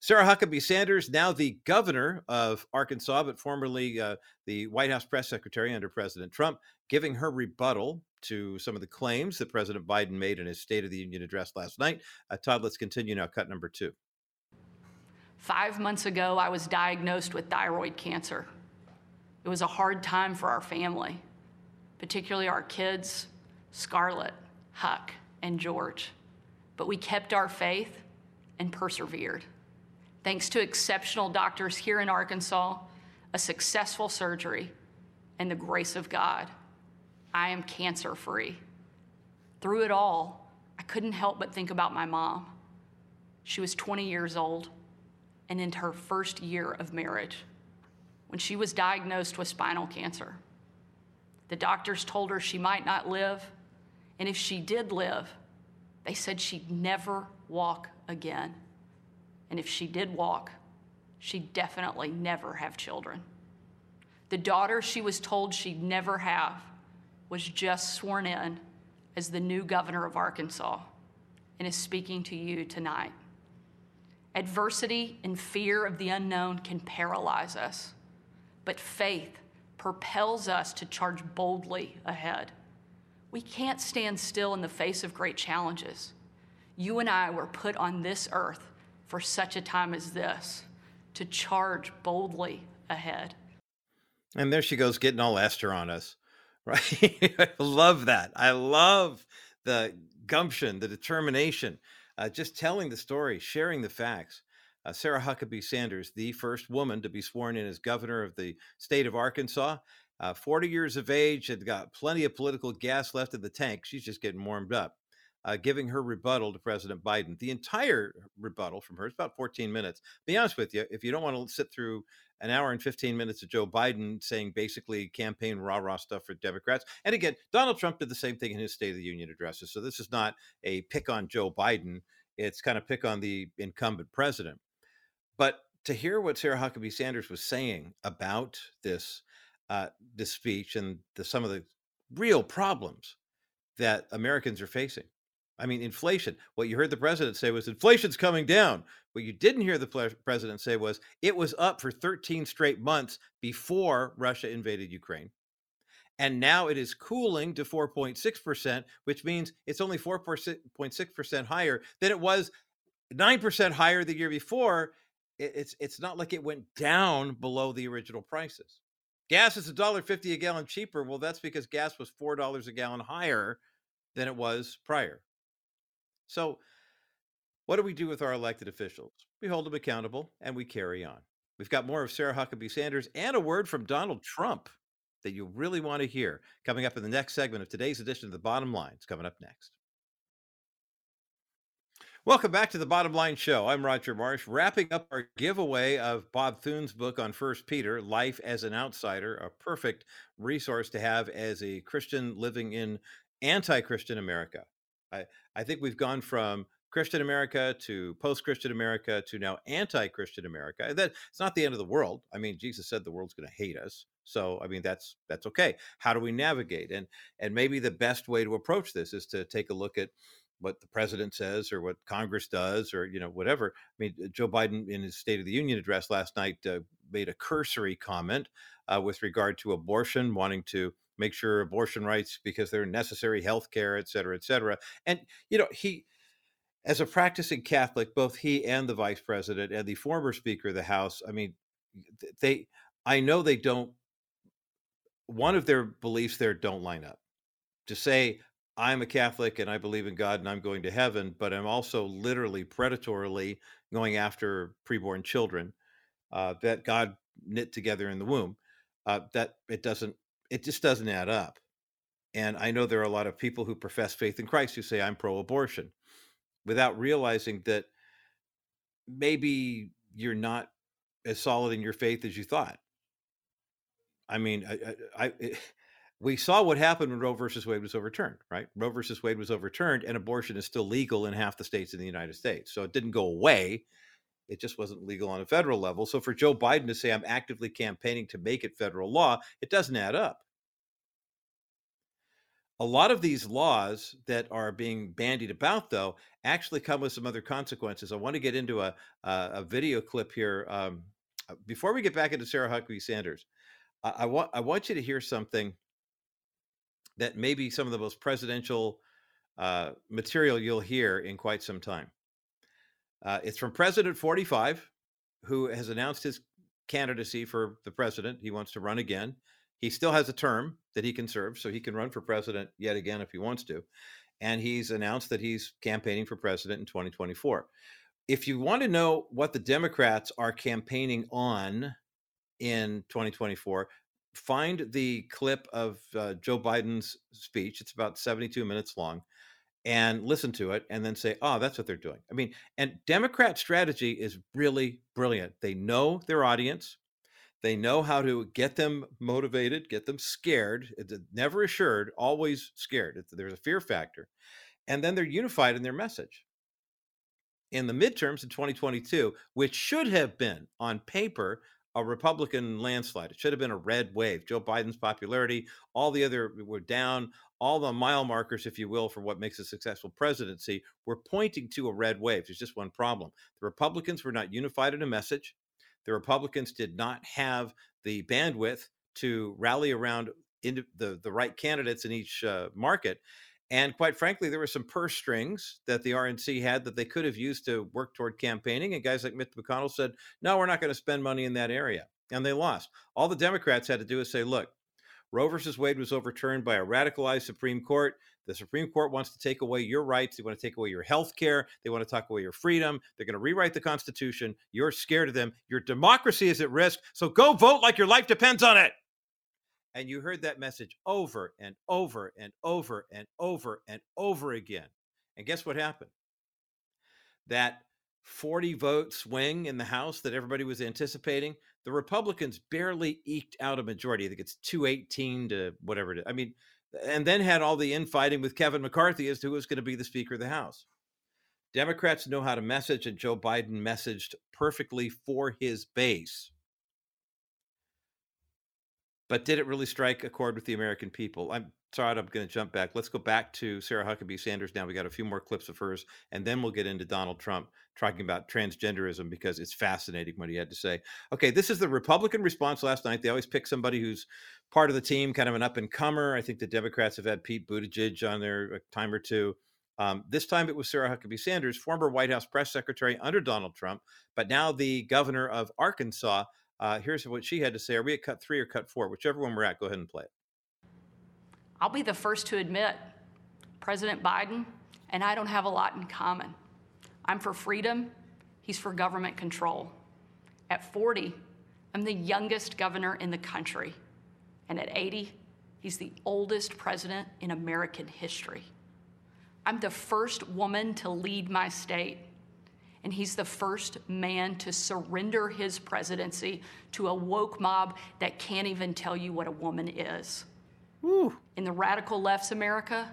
Sarah Huckabee Sanders, now the governor of Arkansas, but formerly uh, the White House press secretary under President Trump, giving her rebuttal to some of the claims that President Biden made in his State of the Union address last night. Uh, Todd, let's continue now. Cut number two. Five months ago, I was diagnosed with thyroid cancer. It was a hard time for our family, particularly our kids, Scarlett, Huck, and George. But we kept our faith and persevered. Thanks to exceptional doctors here in Arkansas, a successful surgery, and the grace of God, I am cancer free. Through it all, I couldn't help but think about my mom. She was 20 years old and in her first year of marriage when she was diagnosed with spinal cancer. The doctors told her she might not live, and if she did live, they said she'd never walk again. And if she did walk, she'd definitely never have children. The daughter she was told she'd never have was just sworn in as the new governor of Arkansas and is speaking to you tonight. Adversity and fear of the unknown can paralyze us, but faith propels us to charge boldly ahead. We can't stand still in the face of great challenges. You and I were put on this earth for such a time as this to charge boldly ahead. And there she goes, getting all Esther on us right? I love that. I love the gumption, the determination, uh, just telling the story, sharing the facts. Uh, Sarah Huckabee Sanders, the first woman to be sworn in as governor of the state of Arkansas, uh, 40 years of age, had got plenty of political gas left in the tank. She's just getting warmed up. Uh, giving her rebuttal to President Biden. The entire rebuttal from her is about 14 minutes. Be honest with you, if you don't want to sit through an hour and 15 minutes of Joe Biden saying basically campaign rah rah stuff for Democrats. And again, Donald Trump did the same thing in his State of the Union addresses. So this is not a pick on Joe Biden, it's kind of pick on the incumbent president. But to hear what Sarah Huckabee Sanders was saying about this uh, this speech and the, some of the real problems that Americans are facing. I mean, inflation. What you heard the president say was inflation's coming down. What you didn't hear the president say was it was up for 13 straight months before Russia invaded Ukraine. And now it is cooling to 4.6%, which means it's only 4.6% higher than it was 9% higher the year before. It's, it's not like it went down below the original prices. Gas is $1.50 a gallon cheaper. Well, that's because gas was $4 a gallon higher than it was prior. So, what do we do with our elected officials? We hold them accountable and we carry on. We've got more of Sarah Huckabee Sanders and a word from Donald Trump that you really want to hear coming up in the next segment of today's edition of The Bottom Line. It's coming up next. Welcome back to the Bottom Line Show. I'm Roger Marsh, wrapping up our giveaway of Bob Thune's book on First Peter, Life as an Outsider, a perfect resource to have as a Christian living in anti-Christian America. I, I think we've gone from Christian America to post Christian America to now anti Christian America. That it's not the end of the world. I mean, Jesus said the world's going to hate us. So I mean that's that's okay. How do we navigate? And and maybe the best way to approach this is to take a look at what the president says or what Congress does or you know whatever. I mean, Joe Biden in his State of the Union address last night uh, made a cursory comment uh, with regard to abortion, wanting to make sure abortion rights because they're necessary health care, et cetera, et cetera. And, you know, he, as a practicing Catholic, both he and the vice president and the former Speaker of the House, I mean, they, I know they don't, one of their beliefs there don't line up. To say I'm a Catholic and I believe in God and I'm going to heaven, but I'm also literally predatorily going after preborn children uh, that God knit together in the womb. Uh, that it doesn't, it just doesn't add up. And I know there are a lot of people who profess faith in Christ who say I'm pro-abortion, without realizing that maybe you're not as solid in your faith as you thought. I mean, I, I, I eh, we saw what happened when Roe versus Wade was overturned, right? Roe versus Wade was overturned, and abortion is still legal in half the states in the United States. So it didn't go away. It just wasn't legal on a federal level. So for Joe Biden to say, I'm actively campaigning to make it federal law, it doesn't add up. A lot of these laws that are being bandied about, though, actually come with some other consequences. I want to get into a, a, a video clip here. Um, before we get back into Sarah Huckabee Sanders, I, I, want, I want you to hear something that may be some of the most presidential uh, material you'll hear in quite some time. Uh, it's from President 45, who has announced his candidacy for the president. He wants to run again. He still has a term that he can serve, so he can run for president yet again if he wants to. And he's announced that he's campaigning for president in 2024. If you want to know what the Democrats are campaigning on in 2024, find the clip of uh, Joe Biden's speech. It's about 72 minutes long and listen to it and then say, oh, that's what they're doing. I mean, and Democrat strategy is really brilliant. They know their audience, they know how to get them motivated, get them scared. Never assured, always scared. There's a fear factor. And then they're unified in their message. In the midterms in 2022, which should have been on paper a Republican landslide. It should have been a red wave. Joe Biden's popularity, all the other were down, all the mile markers, if you will, for what makes a successful presidency were pointing to a red wave. There's just one problem. The Republicans were not unified in a message. The Republicans did not have the bandwidth to rally around the, the right candidates in each uh, market. And quite frankly, there were some purse strings that the RNC had that they could have used to work toward campaigning. And guys like Mitch McConnell said, no, we're not going to spend money in that area. And they lost. All the Democrats had to do is say, look, Roe versus Wade was overturned by a radicalized Supreme Court. The Supreme Court wants to take away your rights. They want to take away your health care. They want to take away your freedom. They're going to rewrite the Constitution. You're scared of them. Your democracy is at risk. So go vote like your life depends on it. And you heard that message over and over and over and over and over again. And guess what happened? That 40 vote swing in the House that everybody was anticipating, the Republicans barely eked out a majority. I think it's 218 to whatever it is. I mean, and then had all the infighting with Kevin McCarthy as to who was going to be the Speaker of the House. Democrats know how to message, and Joe Biden messaged perfectly for his base. But did it really strike a chord with the American people? I'm sorry, I'm going to jump back. Let's go back to Sarah Huckabee Sanders now. We got a few more clips of hers, and then we'll get into Donald Trump talking about transgenderism because it's fascinating what he had to say. Okay, this is the Republican response last night. They always pick somebody who's part of the team, kind of an up and comer. I think the Democrats have had Pete Buttigieg on there a time or two. Um, this time it was Sarah Huckabee Sanders, former White House press secretary under Donald Trump, but now the governor of Arkansas. Uh, here's what she had to say. Are we at cut three or cut four? Whichever one we're at, go ahead and play it. I'll be the first to admit President Biden and I don't have a lot in common. I'm for freedom, he's for government control. At 40, I'm the youngest governor in the country. And at 80, he's the oldest president in American history. I'm the first woman to lead my state and he's the first man to surrender his presidency to a woke mob that can't even tell you what a woman is. Woo. In the radical left's America,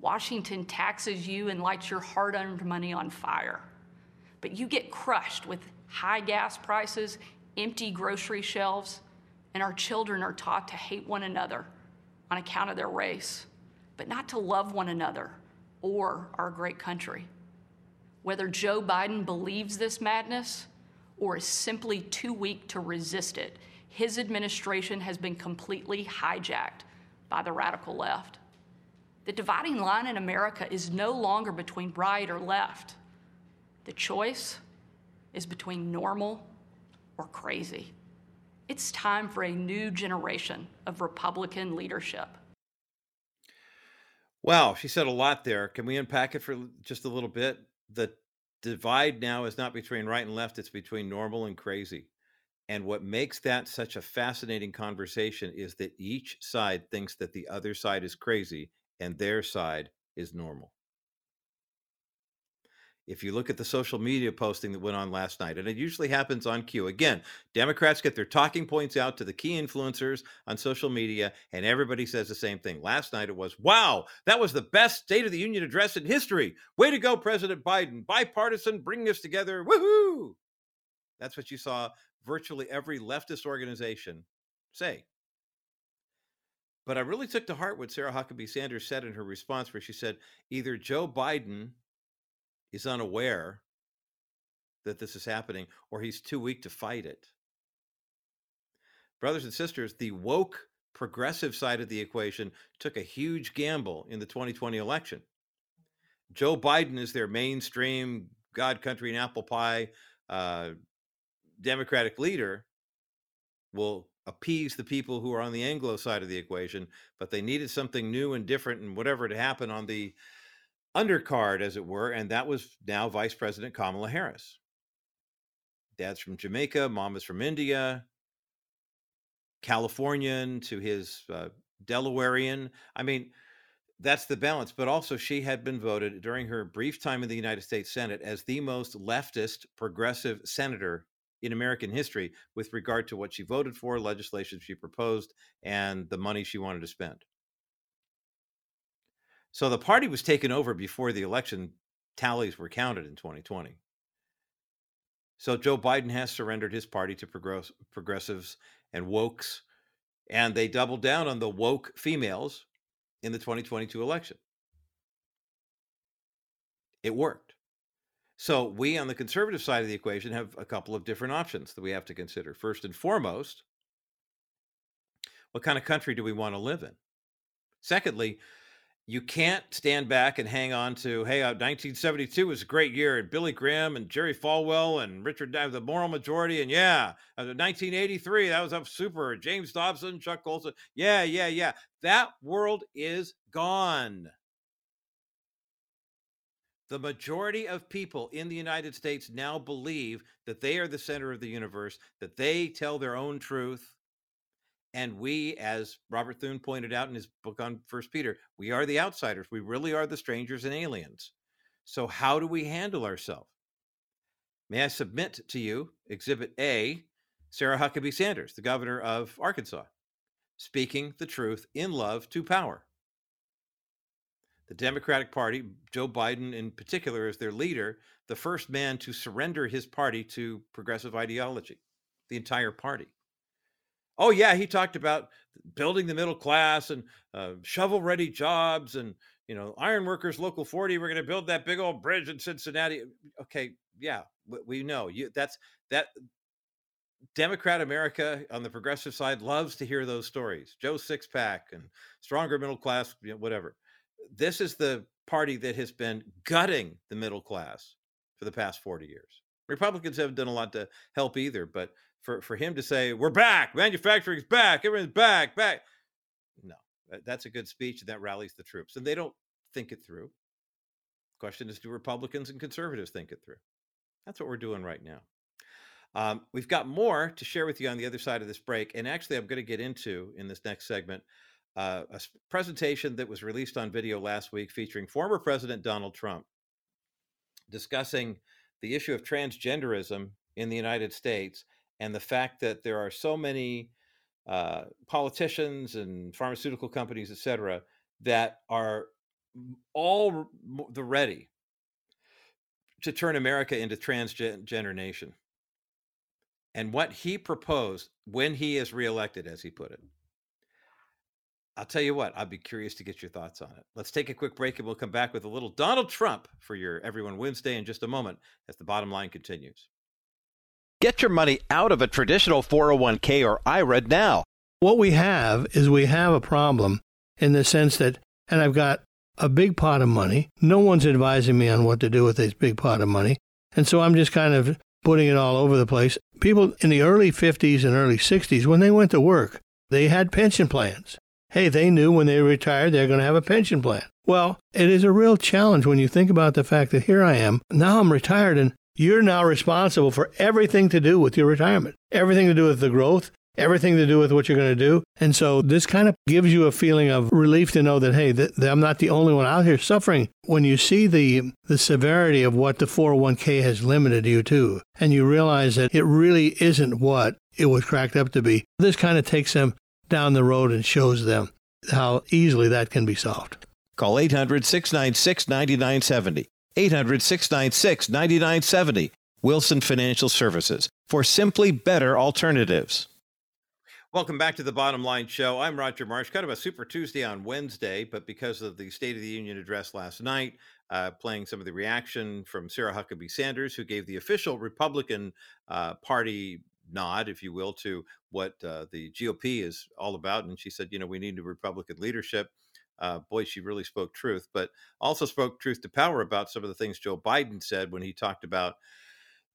Washington taxes you and lights your hard earned money on fire. But you get crushed with high gas prices, empty grocery shelves, and our children are taught to hate one another on account of their race, but not to love one another or our great country. Whether Joe Biden believes this madness or is simply too weak to resist it, his administration has been completely hijacked by the radical left. The dividing line in America is no longer between right or left. The choice is between normal or crazy. It's time for a new generation of Republican leadership. Wow, she said a lot there. Can we unpack it for just a little bit? The divide now is not between right and left, it's between normal and crazy. And what makes that such a fascinating conversation is that each side thinks that the other side is crazy and their side is normal. If you look at the social media posting that went on last night, and it usually happens on cue, again, Democrats get their talking points out to the key influencers on social media, and everybody says the same thing. Last night it was, wow, that was the best State of the Union address in history. Way to go, President Biden. Bipartisan, bringing us together. Woohoo! That's what you saw virtually every leftist organization say. But I really took to heart what Sarah Huckabee Sanders said in her response, where she said either Joe Biden is unaware that this is happening or he's too weak to fight it. Brothers and sisters, the woke progressive side of the equation took a huge gamble in the 2020 election. Joe Biden is their mainstream God, country, and apple pie uh, Democratic leader will appease the people who are on the Anglo side of the equation, but they needed something new and different and whatever to happen on the undercard, as it were, and that was now Vice President Kamala Harris. Dad's from Jamaica, mom is from India, Californian to his uh, Delawarean. I mean, that's the balance. But also, she had been voted during her brief time in the United States Senate as the most leftist progressive senator in American history with regard to what she voted for, legislation she proposed, and the money she wanted to spend. So the party was taken over before the election tallies were counted in 2020. So Joe Biden has surrendered his party to progress- progressives and wokes, and they doubled down on the woke females in the 2022 election. It worked. So we on the conservative side of the equation have a couple of different options that we have to consider. First and foremost, what kind of country do we want to live in? Secondly, you can't stand back and hang on to, hey, uh, 1972 was a great year, and Billy Graham and Jerry Falwell and Richard, the moral majority, and yeah, 1983, uh, that was up super. James Dobson, Chuck Colson, yeah, yeah, yeah. That world is gone. The majority of people in the United States now believe that they are the center of the universe, that they tell their own truth. And we, as Robert Thune pointed out in his book on First Peter, we are the outsiders. We really are the strangers and aliens. So, how do we handle ourselves? May I submit to you Exhibit A, Sarah Huckabee Sanders, the governor of Arkansas, speaking the truth in love to power the Democratic Party, Joe Biden in particular, as their leader, the first man to surrender his party to progressive ideology, the entire party. Oh, yeah, he talked about building the middle class and uh, shovel ready jobs and, you know, ironworkers, local 40, we're going to build that big old bridge in Cincinnati. Okay, yeah, we know you. That's that. Democrat America on the progressive side loves to hear those stories. Joe Sixpack and stronger middle class, you know, whatever this is the party that has been gutting the middle class for the past 40 years. Republicans haven't done a lot to help either, but for, for him to say, we're back, manufacturing's back, everyone's back, back. No, that's a good speech that rallies the troops. And they don't think it through. Question is, do Republicans and conservatives think it through? That's what we're doing right now. Um, we've got more to share with you on the other side of this break. And actually, I'm going to get into in this next segment uh, a presentation that was released on video last week featuring former President Donald Trump discussing the issue of transgenderism in the United States and the fact that there are so many uh, politicians and pharmaceutical companies, et cetera, that are all the ready to turn America into transgender nation. And what he proposed when he is reelected, as he put it, I'll tell you what, I'd be curious to get your thoughts on it. Let's take a quick break and we'll come back with a little Donald Trump for your Everyone Wednesday in just a moment as the bottom line continues. Get your money out of a traditional 401k or IRA now. What we have is we have a problem in the sense that, and I've got a big pot of money. No one's advising me on what to do with this big pot of money. And so I'm just kind of putting it all over the place. People in the early 50s and early 60s, when they went to work, they had pension plans hey, they knew when they retired they're going to have a pension plan. Well, it is a real challenge when you think about the fact that here I am, now I'm retired, and you're now responsible for everything to do with your retirement, everything to do with the growth, everything to do with what you're going to do. And so this kind of gives you a feeling of relief to know that, hey, th- I'm not the only one out here suffering. When you see the, the severity of what the 401k has limited you to, and you realize that it really isn't what it was cracked up to be, this kind of takes them down the road and shows them how easily that can be solved. Call 800 696 9970. 800 696 9970. Wilson Financial Services for simply better alternatives. Welcome back to the Bottom Line Show. I'm Roger Marsh. Kind of a Super Tuesday on Wednesday, but because of the State of the Union address last night, uh, playing some of the reaction from Sarah Huckabee Sanders, who gave the official Republican uh, Party nod, if you will, to what uh, the GOP is all about. And she said, you know, we need a Republican leadership. Uh, boy, she really spoke truth, but also spoke truth to power about some of the things Joe Biden said when he talked about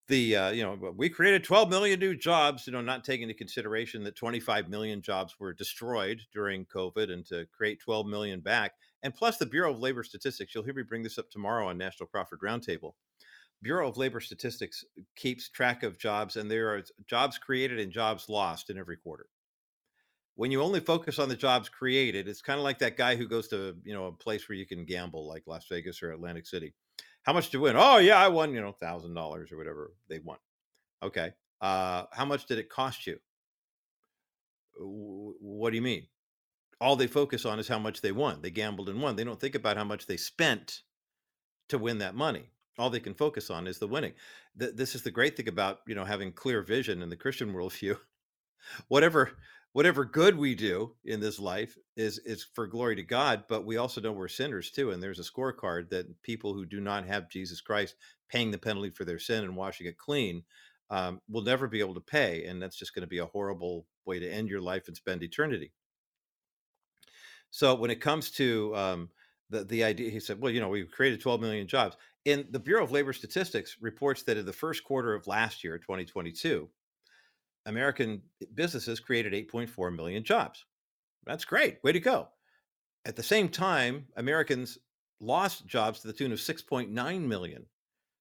the uh, you know we created 12 million new jobs you know not taking into consideration that 25 million jobs were destroyed during covid and to create 12 million back and plus the bureau of labor statistics you'll hear me bring this up tomorrow on national crawford roundtable bureau of labor statistics keeps track of jobs and there are jobs created and jobs lost in every quarter when you only focus on the jobs created it's kind of like that guy who goes to you know a place where you can gamble like las vegas or atlantic city how much did you win? Oh yeah, I won, you know, thousand dollars or whatever they won. Okay. Uh, how much did it cost you? What do you mean? All they focus on is how much they won. They gambled and won. They don't think about how much they spent to win that money. All they can focus on is the winning. Th- this is the great thing about you know having clear vision in the Christian worldview. Whatever whatever good we do in this life is is for glory to God, but we also know we're sinners too. And there's a scorecard that people who do not have Jesus Christ paying the penalty for their sin and washing it clean um, will never be able to pay, and that's just going to be a horrible way to end your life and spend eternity. So when it comes to um, the the idea, he said, well, you know, we've created 12 million jobs. In the Bureau of Labor Statistics reports that in the first quarter of last year, 2022 American businesses created 8.4 million jobs. That's great. Way to go. At the same time, Americans lost jobs to the tune of 6.9 million.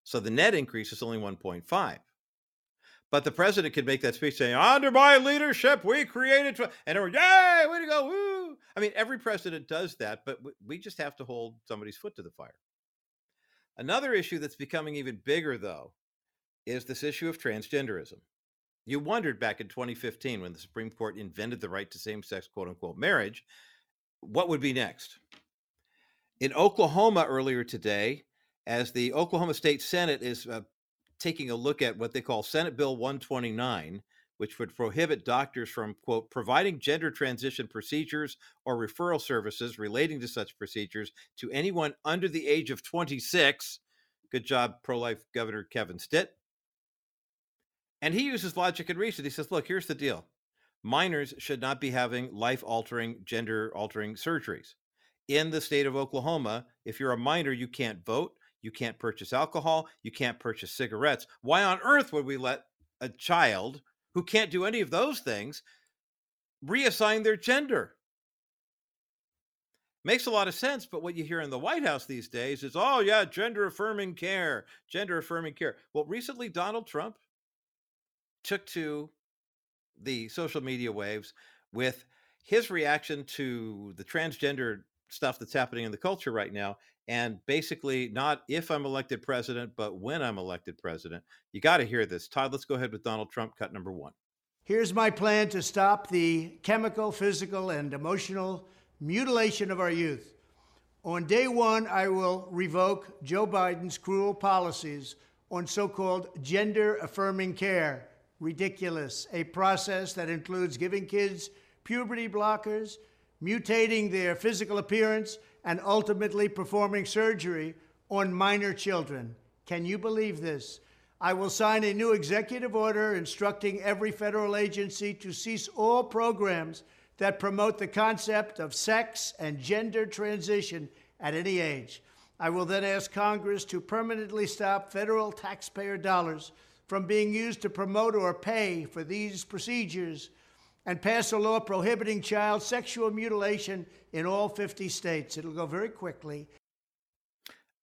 So the net increase is only 1.5. But the president could make that speech saying, under my leadership, we created, tw-, and everyone, yay, way to go, woo. I mean, every president does that, but we just have to hold somebody's foot to the fire. Another issue that's becoming even bigger, though, is this issue of transgenderism. You wondered back in 2015 when the Supreme Court invented the right to same sex quote unquote marriage, what would be next? In Oklahoma earlier today, as the Oklahoma State Senate is uh, taking a look at what they call Senate Bill 129, which would prohibit doctors from, quote, providing gender transition procedures or referral services relating to such procedures to anyone under the age of 26. Good job, pro life Governor Kevin Stitt. And he uses logic and reason. He says, look, here's the deal minors should not be having life altering, gender altering surgeries. In the state of Oklahoma, if you're a minor, you can't vote, you can't purchase alcohol, you can't purchase cigarettes. Why on earth would we let a child who can't do any of those things reassign their gender? Makes a lot of sense, but what you hear in the White House these days is, oh, yeah, gender affirming care, gender affirming care. Well, recently, Donald Trump took to the social media waves with his reaction to the transgender stuff that's happening in the culture right now and basically not if I'm elected president, but when I'm elected president. You got to hear this. Todd, let's go ahead with Donald Trump, cut number one. Here's my plan to stop the chemical, physical, and emotional mutilation of our youth. On day one, I will revoke Joe Biden's cruel policies on so called gender affirming care ridiculous. A process that includes giving kids puberty blockers, mutating their physical appearance, and ultimately performing surgery on minor children. Can you believe this? I will sign a new executive order instructing every federal agency to cease all programs that promote the concept of sex and gender transition at any age. I will then ask Congress to permanently stop federal taxpayer dollars from being used to promote or pay for these procedures and pass a law prohibiting child sexual mutilation in all 50 states. It'll go very quickly.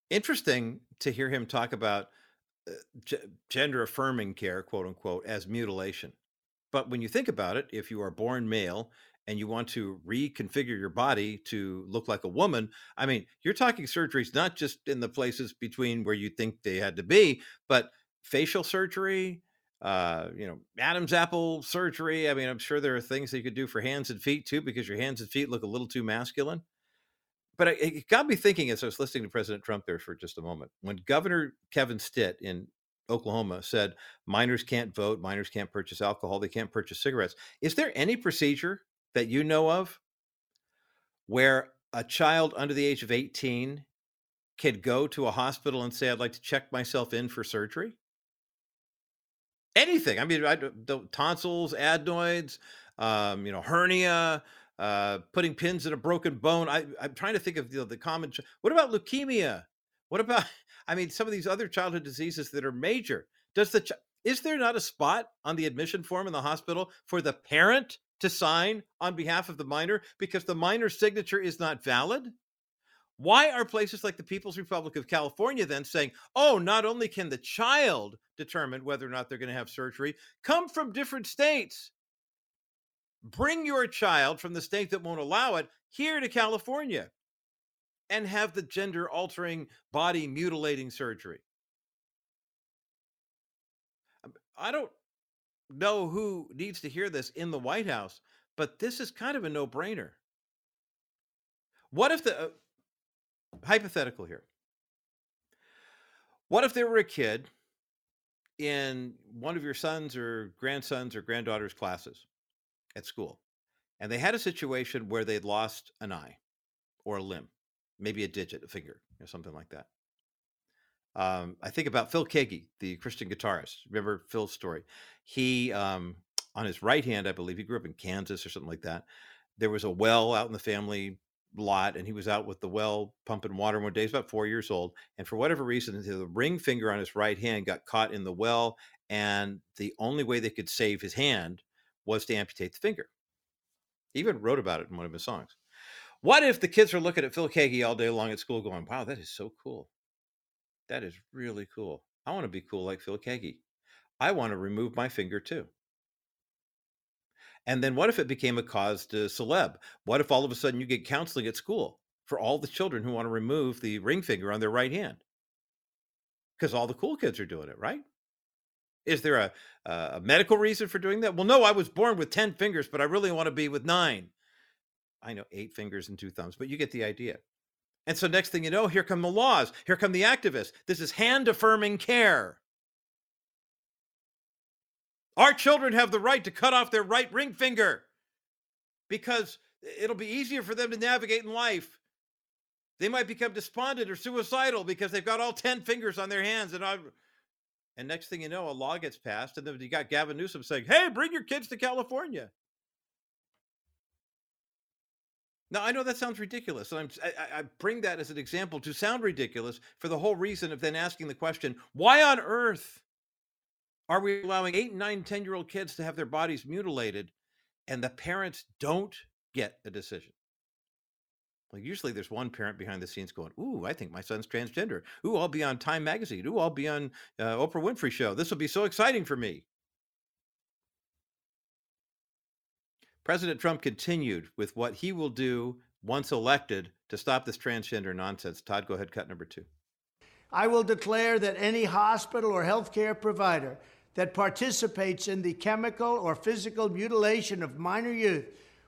Interesting to hear him talk about uh, g- gender affirming care, quote unquote, as mutilation. But when you think about it, if you are born male and you want to reconfigure your body to look like a woman, I mean, you're talking surgeries not just in the places between where you think they had to be, but facial surgery, uh, you know, Adam's apple surgery. I mean, I'm sure there are things that you could do for hands and feet too, because your hands and feet look a little too masculine. But it got me thinking as I was listening to President Trump there for just a moment. When Governor Kevin Stitt in Oklahoma said minors can't vote, minors can't purchase alcohol, they can't purchase cigarettes. Is there any procedure that you know of where a child under the age of 18 can go to a hospital and say, I'd like to check myself in for surgery? Anything. I mean, I, the tonsils, adenoids, um, you know, hernia, uh, putting pins in a broken bone. I, I'm trying to think of the, the common. What about leukemia? What about? I mean, some of these other childhood diseases that are major. Does the is there not a spot on the admission form in the hospital for the parent to sign on behalf of the minor because the minor's signature is not valid? Why are places like the People's Republic of California then saying, oh, not only can the child determine whether or not they're going to have surgery, come from different states? Bring your child from the state that won't allow it here to California and have the gender altering body mutilating surgery. Um, I don't know who needs to hear this in the White House, but this is kind of a no brainer. What if the uh, hypothetical here. What if there were a kid in one of your sons or grandsons or granddaughters' classes at school, and they had a situation where they'd lost an eye or a limb, maybe a digit, a finger, or something like that? Um, I think about Phil Keaggy, the Christian guitarist. Remember Phil's story? He, um, on his right hand, I believe, he grew up in Kansas or something like that. There was a well out in the family lot and he was out with the well pumping water one day. He's about four years old. And for whatever reason, the ring finger on his right hand got caught in the well. And the only way they could save his hand was to amputate the finger. He even wrote about it in one of his songs. What if the kids are looking at Phil Keaggy all day long at school going, wow, that is so cool. That is really cool. I want to be cool like Phil Keaggy. I want to remove my finger too. And then what if it became a cause to celeb? What if all of a sudden you get counseling at school for all the children who want to remove the ring finger on their right hand? Because all the cool kids are doing it, right? Is there a, a medical reason for doing that? Well, no, I was born with 10 fingers, but I really want to be with nine. I know eight fingers and two thumbs, but you get the idea. And so next thing you know, here come the laws. Here come the activists. This is hand affirming care. Our children have the right to cut off their right ring finger because it'll be easier for them to navigate in life. They might become despondent or suicidal because they've got all 10 fingers on their hands. And, I'm, and next thing you know, a law gets passed. And then you got Gavin Newsom saying, hey, bring your kids to California. Now, I know that sounds ridiculous. And I, I bring that as an example to sound ridiculous for the whole reason of then asking the question why on earth are we allowing eight, nine, 10 year old kids to have their bodies mutilated and the parents don't get a decision? Like usually there's one parent behind the scenes going, Ooh, I think my son's transgender. Ooh, I'll be on Time Magazine. Ooh, I'll be on uh, Oprah Winfrey Show. This will be so exciting for me. President Trump continued with what he will do once elected to stop this transgender nonsense. Todd, go ahead, cut number two. I will declare that any hospital or healthcare provider that participates in the chemical or physical mutilation of minor youth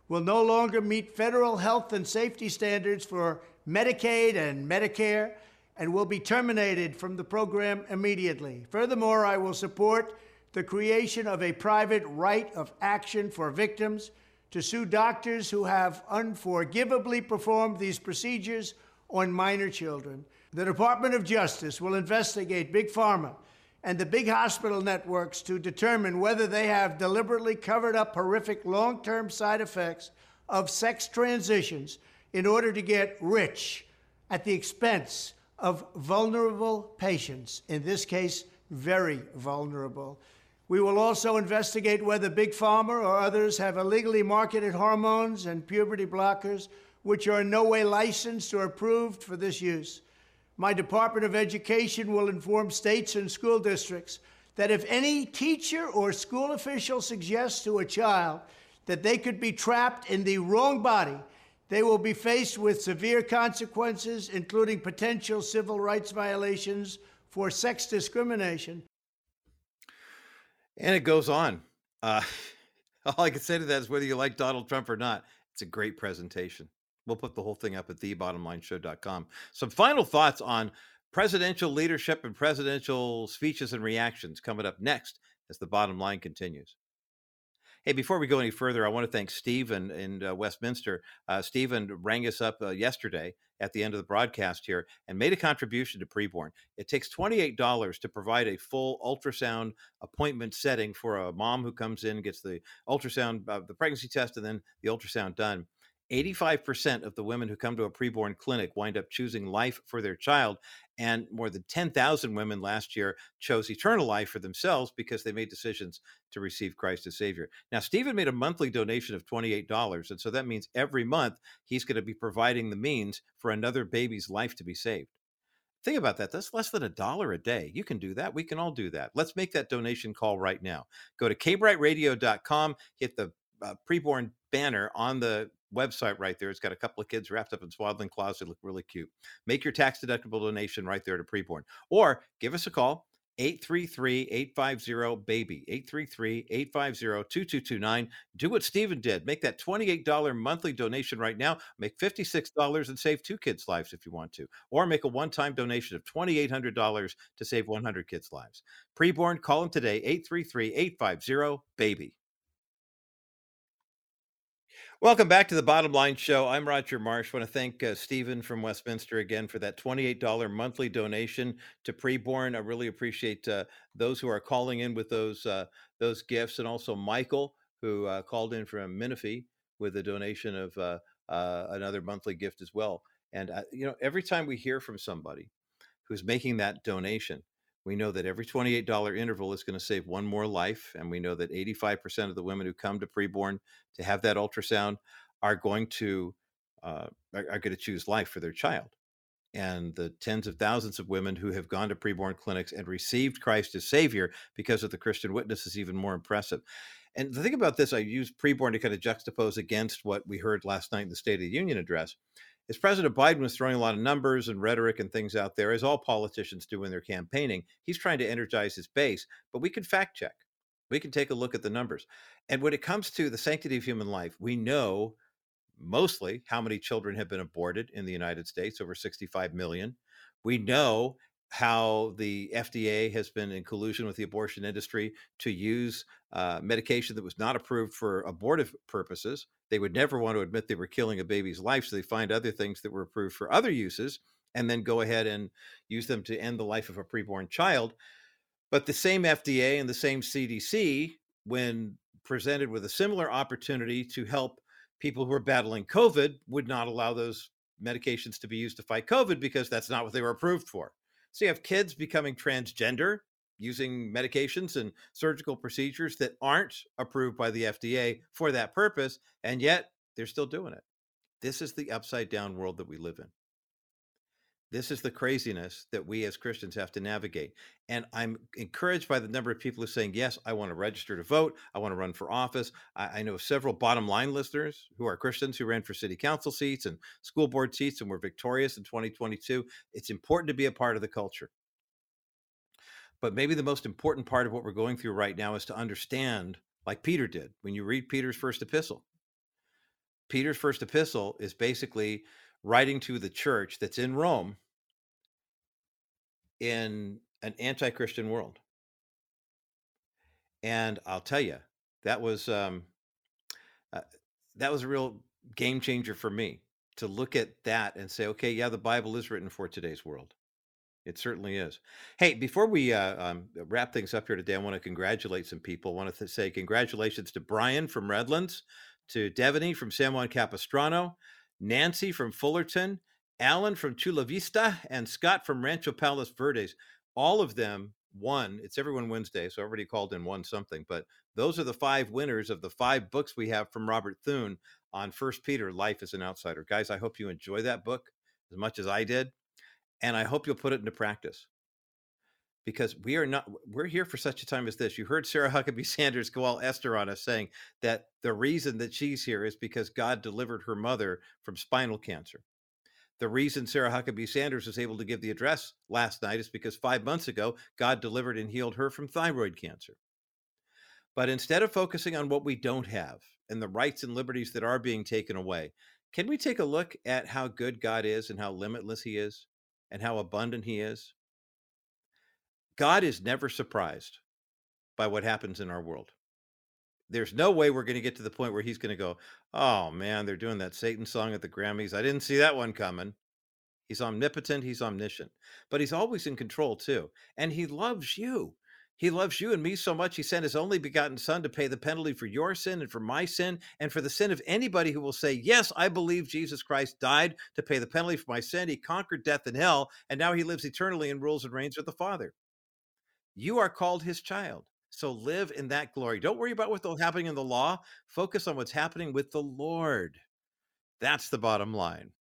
will no longer meet federal health and safety standards for Medicaid and Medicare and will be terminated from the program immediately. Furthermore, I will support the creation of a private right of action for victims to sue doctors who have unforgivably performed these procedures on minor children. The Department of Justice will investigate Big Pharma and the big hospital networks to determine whether they have deliberately covered up horrific long term side effects of sex transitions in order to get rich at the expense of vulnerable patients, in this case, very vulnerable. We will also investigate whether Big Pharma or others have illegally marketed hormones and puberty blockers which are in no way licensed or approved for this use. My Department of Education will inform states and school districts that if any teacher or school official suggests to a child that they could be trapped in the wrong body, they will be faced with severe consequences, including potential civil rights violations for sex discrimination and it goes on. Uh, all I can say to that is whether you like Donald Trump or not, it's a great presentation. We'll put the whole thing up at thebottomlineshow.com. Some final thoughts on presidential leadership and presidential speeches and reactions coming up next as the bottom line continues. Hey, before we go any further, I want to thank Stephen in uh, Westminster. Uh, Stephen rang us up uh, yesterday at the end of the broadcast here and made a contribution to preborn. It takes $28 to provide a full ultrasound appointment setting for a mom who comes in, gets the ultrasound, uh, the pregnancy test, and then the ultrasound done. 85% of the women who come to a preborn clinic wind up choosing life for their child. And more than 10,000 women last year chose eternal life for themselves because they made decisions to receive Christ as Savior. Now, Stephen made a monthly donation of $28. And so that means every month he's going to be providing the means for another baby's life to be saved. Think about that. That's less than a dollar a day. You can do that. We can all do that. Let's make that donation call right now. Go to kbrightradio.com, hit the uh, preborn banner on the website right there. It's got a couple of kids wrapped up in swaddling cloths. They look really cute. Make your tax deductible donation right there to preborn or give us a call. 833-850-BABY, 833-850-2229. Do what Stephen did. Make that $28 monthly donation right now. Make $56 and save two kids' lives if you want to. Or make a one-time donation of $2,800 to save 100 kids' lives. Preborn, call them today, 833-850-BABY. Welcome back to the Bottom Line Show. I'm Roger Marsh. I want to thank uh, Stephen from Westminster again for that $28 monthly donation to Preborn. I really appreciate uh, those who are calling in with those uh, those gifts, and also Michael who uh, called in from Menifee with a donation of uh, uh, another monthly gift as well. And you know, every time we hear from somebody who's making that donation, we know that every $28 interval is going to save one more life. And we know that 85% of the women who come to preborn to have that ultrasound are going to uh, are, are going to choose life for their child. And the tens of thousands of women who have gone to preborn clinics and received Christ as Savior because of the Christian witness is even more impressive. And the thing about this, I use preborn to kind of juxtapose against what we heard last night in the State of the Union address as President Biden was throwing a lot of numbers and rhetoric and things out there, as all politicians do when they're campaigning, he's trying to energize his base. But we can fact check. We can take a look at the numbers. And when it comes to the sanctity of human life, we know mostly how many children have been aborted in the United States, over 65 million. We know how the FDA has been in collusion with the abortion industry to use uh, medication that was not approved for abortive purposes. They would never want to admit they were killing a baby's life, so they find other things that were approved for other uses and then go ahead and use them to end the life of a preborn child. But the same FDA and the same CDC, when presented with a similar opportunity to help people who are battling COVID, would not allow those medications to be used to fight COVID because that's not what they were approved for. So you have kids becoming transgender using medications and surgical procedures that aren't approved by the FDA for that purpose, and yet they're still doing it. This is the upside down world that we live in. This is the craziness that we as Christians have to navigate. And I'm encouraged by the number of people who are saying, Yes, I want to register to vote. I want to run for office. I, I, know several bottom line listeners who are Christians who ran for city council seats and school board seats and were victorious in 2022. It's important to be a part of the culture. But maybe the most important part of what we're going through right now is to understand, like Peter did, when you read Peter's first epistle. Peter's first epistle is basically writing to the church that's in Rome in an anti Christian world. And I'll tell you, that was um, uh, that was a real game changer for me to look at that and say, okay, yeah, the Bible is written for today's world. It certainly is. Hey, before we uh, um, wrap things up here today, I want to congratulate some people. I want to say congratulations to Brian from Redlands, to Devaney from San Juan Capistrano, Nancy from Fullerton, Alan from Chula Vista, and Scott from Rancho Palos Verdes. All of them won. It's Everyone Wednesday, so everybody called in won something. But those are the five winners of the five books we have from Robert Thune on First Peter, Life as an Outsider. Guys, I hope you enjoy that book as much as I did, and I hope you'll put it into practice. Because we are not, we're here for such a time as this. You heard Sarah Huckabee Sanders go all Esther on us saying that the reason that she's here is because God delivered her mother from spinal cancer. The reason Sarah Huckabee Sanders was able to give the address last night is because five months ago, God delivered and healed her from thyroid cancer. But instead of focusing on what we don't have and the rights and liberties that are being taken away, can we take a look at how good God is and how limitless He is and how abundant He is? God is never surprised by what happens in our world. There's no way we're going to get to the point where he's going to go, Oh man, they're doing that Satan song at the Grammys. I didn't see that one coming. He's omnipotent, he's omniscient, but he's always in control too. And he loves you. He loves you and me so much, he sent his only begotten Son to pay the penalty for your sin and for my sin and for the sin of anybody who will say, Yes, I believe Jesus Christ died to pay the penalty for my sin. He conquered death and hell, and now he lives eternally and rules and reigns with the Father. You are called his child. So live in that glory. Don't worry about what's happening in the law. Focus on what's happening with the Lord. That's the bottom line.